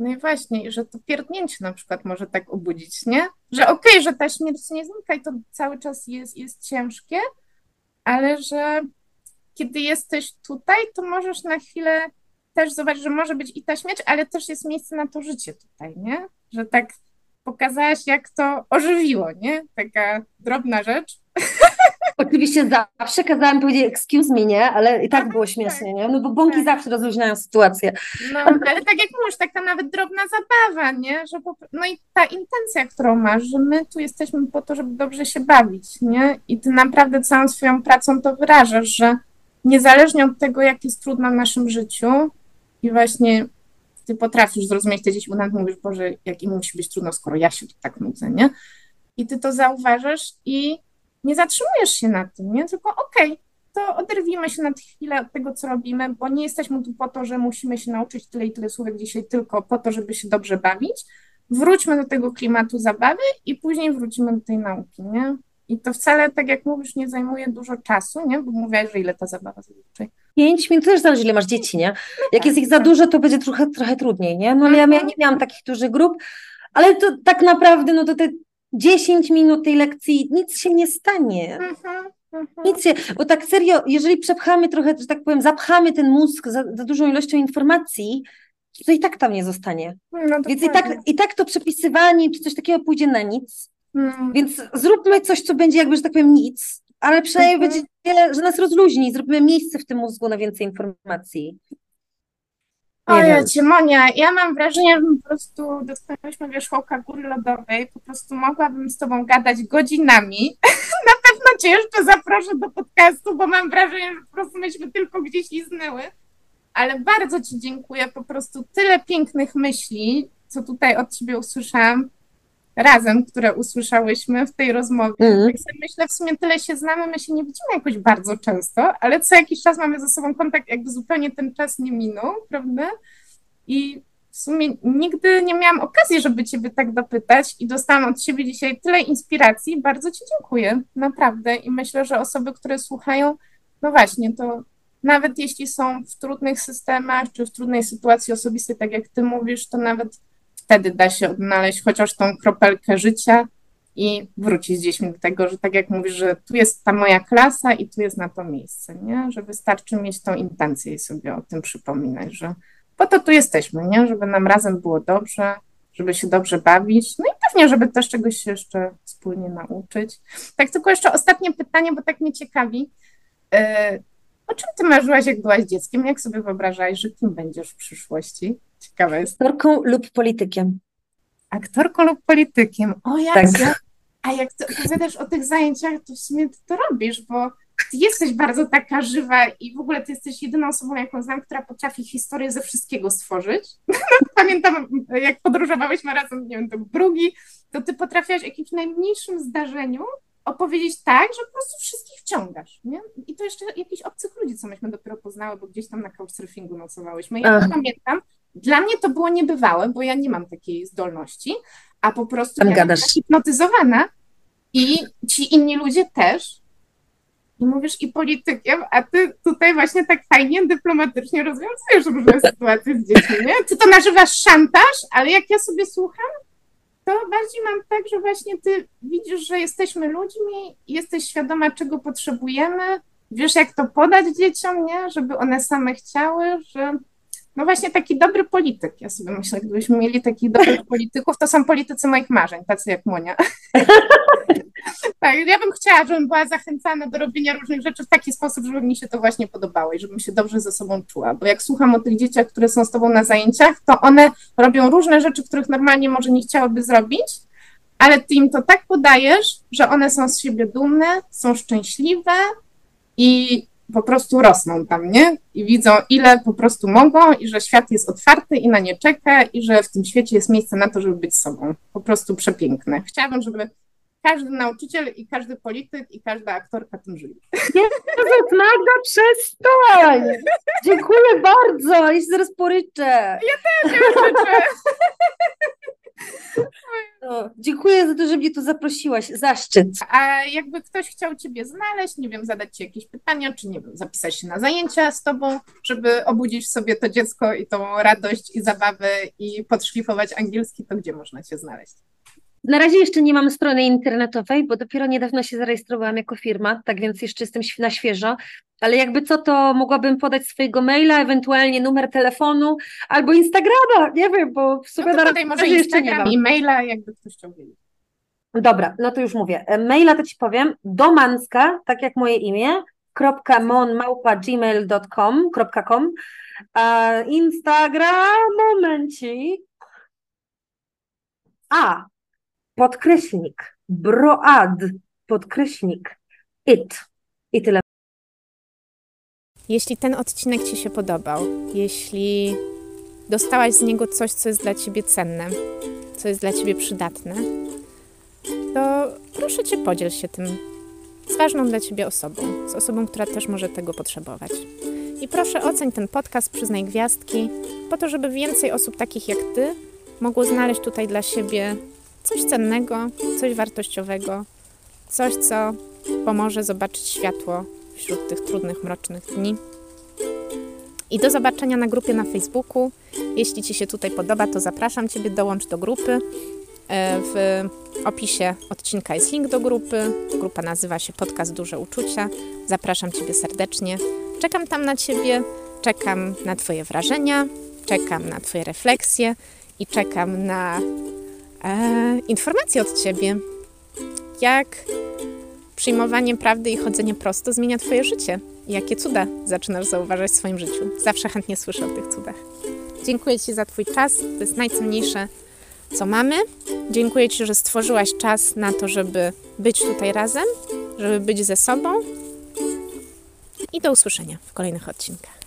No i właśnie, że to pierdnięcie na przykład może tak obudzić, nie? Że okej, okay, że ta śmierć nie znika i to cały czas jest, jest ciężkie, ale że kiedy jesteś tutaj, to możesz na chwilę też zobacz, że może być i ta śmierć, ale też jest miejsce na to życie tutaj, nie? Że tak pokazałaś, jak to ożywiło, nie? Taka drobna rzecz. Oczywiście zawsze kazałam powiedzieć excuse me, nie? Ale i tak było śmiesznie, nie? No bo bąki Tak. zawsze rozluźniają sytuację. No, ale tak jak mówisz, taka nawet drobna zabawa, nie? Że po, no i ta intencja, którą masz, że my tu jesteśmy po to, żeby dobrze się bawić, nie? I ty naprawdę całą swoją pracą to wyrażasz, że niezależnie od tego, jak jest trudno w naszym życiu i właśnie ty potrafisz zrozumieć te dzieci, bo nawet mówisz, Boże, jak im musi być trudno, skoro ja się tak nudzę, nie? I ty to zauważasz i nie zatrzymujesz się na tym, nie? Tylko okej, to oderwijmy się na chwilę od tego, co robimy, bo nie jesteśmy tu po to, że musimy się nauczyć tyle i tyle słówek dzisiaj tylko po to, żeby się dobrze bawić. Wróćmy do tego klimatu zabawy i później wrócimy do tej nauki, nie? I to wcale, tak jak mówisz, nie zajmuje dużo czasu, nie? Bo mówiłaś, że ile ta zabawa zazwyczaj. Pięć minut, to też zależy, ile masz dzieci, nie? Jak jest ich za dużo, to będzie trochę, trochę trudniej, nie? No ale ja, ja nie miałam takich dużych grup, ale to tak naprawdę, no to te 10 minut tej lekcji, nic się nie stanie. Mhm, mhm. Nic się, bo tak serio, jeżeli przepchamy trochę, że tak powiem, zapchamy ten mózg za, za dużą ilością informacji, to i tak tam nie zostanie. No, Więc i tak, i tak to przepisywanie czy coś takiego pójdzie na nic. Mm. Więc zróbmy coś, co będzie jakby, że tak powiem, nic, ale przynajmniej Mhm. będzie, że nas rozluźni, zróbmy miejsce w tym mózgu na więcej informacji. Ojej, Monia, ja mam wrażenie, że po prostu dotknęłyśmy wierzchołka góry lodowej, po prostu mogłabym z tobą gadać godzinami. Na pewno cię jeszcze zaproszę do podcastu, bo mam wrażenie, że po prostu myśmy tylko gdzieś liznęły. Ale bardzo ci dziękuję, po prostu tyle pięknych myśli, co tutaj od ciebie usłyszałam razem, które usłyszałyśmy w tej rozmowie. Mhm. Tak sobie myślę, w sumie tyle się znamy, my się nie widzimy jakoś bardzo często, ale co jakiś czas mamy ze sobą kontakt, jakby zupełnie ten czas nie minął, prawda? I w sumie nigdy nie miałam okazji, żeby Ciebie tak dopytać i dostałam od Ciebie dzisiaj tyle inspiracji. Bardzo Ci dziękuję, naprawdę. I myślę, że osoby, które słuchają, no właśnie, to nawet jeśli są w trudnych systemach czy w trudnej sytuacji osobistej, tak jak Ty mówisz, to nawet wtedy da się odnaleźć chociaż tą kropelkę życia i wrócić z dziećmi do tego, że tak jak mówisz, że tu jest ta moja klasa i tu jest na to miejsce, nie? Że wystarczy mieć tą intencję i sobie o tym przypominać, że po to tu jesteśmy, nie? Żeby nam razem było dobrze, żeby się dobrze bawić, no i pewnie, żeby też czegoś się jeszcze wspólnie nauczyć. Tak, tylko jeszcze ostatnie pytanie, bo tak mnie ciekawi. E, O czym ty marzyłaś, jak byłaś dzieckiem? Jak sobie wyobrażałaś, że kim będziesz w przyszłości? Ciekawe jest. Aktorką lub politykiem. Aktorką lub politykiem? O, jak Tak. A jak ty opowiadasz o tych zajęciach, to w sumie ty to robisz, bo ty jesteś bardzo taka żywa i w ogóle ty jesteś jedyną osobą, jaką znam, która potrafi historię ze wszystkiego stworzyć. Pamiętam, jak podróżowałyśmy razem, nie wiem, do Brugi, to ty potrafiłaś o jakimś najmniejszym zdarzeniu opowiedzieć tak, że po prostu wszystkich wciągasz, nie? I to jeszcze jakichś obcych ludzi, co myśmy dopiero poznały, bo gdzieś tam na couchsurfingu nocowałyśmy. Ja Ach. pamiętam. Dla mnie to było niebywałe, bo ja nie mam takiej zdolności, a po prostu ja byłam hipnotyzowana i ci inni ludzie też. I mówisz i politykiem, a ty tutaj właśnie tak fajnie, dyplomatycznie rozwiązujesz różne sytuacje z dziećmi, nie? Ty to nazywasz szantaż, ale jak ja sobie słucham, to bardziej mam tak, że właśnie ty widzisz, że jesteśmy ludźmi, jesteś świadoma, czego potrzebujemy, wiesz, jak to podać dzieciom, nie? Żeby one same chciały, że no właśnie taki dobry polityk. Ja sobie myślę, gdybyśmy mieli takich dobrych polityków, to są politycy moich marzeń, tacy jak Monia. Tak, ja bym chciała, żebym była zachęcana do robienia różnych rzeczy w taki sposób, żeby mi się to właśnie podobało i żebym się dobrze ze sobą czuła. Bo jak słucham o tych dzieciach, które są z tobą na zajęciach, to one robią różne rzeczy, których normalnie może nie chciałyby zrobić, ale ty im to tak podajesz, że one są z siebie dumne, są szczęśliwe i po prostu rosną tam, nie? I widzą, ile po prostu mogą i że świat jest otwarty i na nie czeka i że w tym świecie jest miejsce na to, żeby być sobą. Po prostu przepiękne. Chciałabym, żeby każdy nauczyciel i każdy polityk i każda aktorka tym żyli. Jezus, Magda, przestań! Dziękuję bardzo, ja się zaraz poryczę. No, dziękuję za to, że mnie tu zaprosiłaś. Zaszczyt. A jakby ktoś chciał Ciebie znaleźć, nie wiem, zadać Ci jakieś pytania, czy nie wiem, zapisać się na zajęcia z Tobą, żeby obudzić w sobie to dziecko i tą radość i zabawę i podszlifować angielski, to gdzie można Cię znaleźć? Na razie jeszcze nie mam strony internetowej, bo dopiero niedawno się zarejestrowałam jako firma, tak więc jeszcze jestem na świeżo. Ale jakby co, to mogłabym podać swojego maila, ewentualnie numer telefonu albo Instagrama, nie wiem, bo w sumie No na podaj może razie jeszcze nie mam. i maila, jakby ktoś chciał wiedzieć. Dobra, no to już mówię. E, Maila to ci powiem, domanska, tak jak moje imię, monmałpa.gmail.com, com. Instagram, momencik. A, podkreśnik, broad, podkreśnik, it. I tyle. Jeśli ten odcinek Ci się podobał, jeśli dostałaś z niego coś, co jest dla Ciebie cenne, co jest dla Ciebie przydatne, to proszę Cię podziel się tym z ważną dla Ciebie osobą, z osobą, która też może tego potrzebować. I proszę oceń ten podcast, przyznaj gwiazdki, po to, żeby więcej osób takich jak Ty mogło znaleźć tutaj dla siebie coś cennego, coś wartościowego, coś, co pomoże zobaczyć światło wśród tych trudnych, mrocznych dni. I do zobaczenia na grupie na Facebooku. Jeśli Ci się tutaj podoba, to zapraszam Ciebie, dołącz do grupy. E, W opisie odcinka jest link do grupy. Grupa nazywa się Podcast Duże Uczucia. Zapraszam Ciebie serdecznie. Czekam tam na Ciebie, czekam na Twoje wrażenia, czekam na Twoje refleksje i czekam na e, informacje od Ciebie, jak przyjmowanie prawdy i chodzenie prosto zmienia Twoje życie. Jakie cuda zaczynasz zauważać w swoim życiu. Zawsze chętnie słyszę o tych cudach. Dziękuję Ci za Twój czas. To jest najcenniejsze, co mamy. Dziękuję Ci, że stworzyłaś czas na to, żeby być tutaj razem, żeby być ze sobą. I do usłyszenia w kolejnych odcinkach.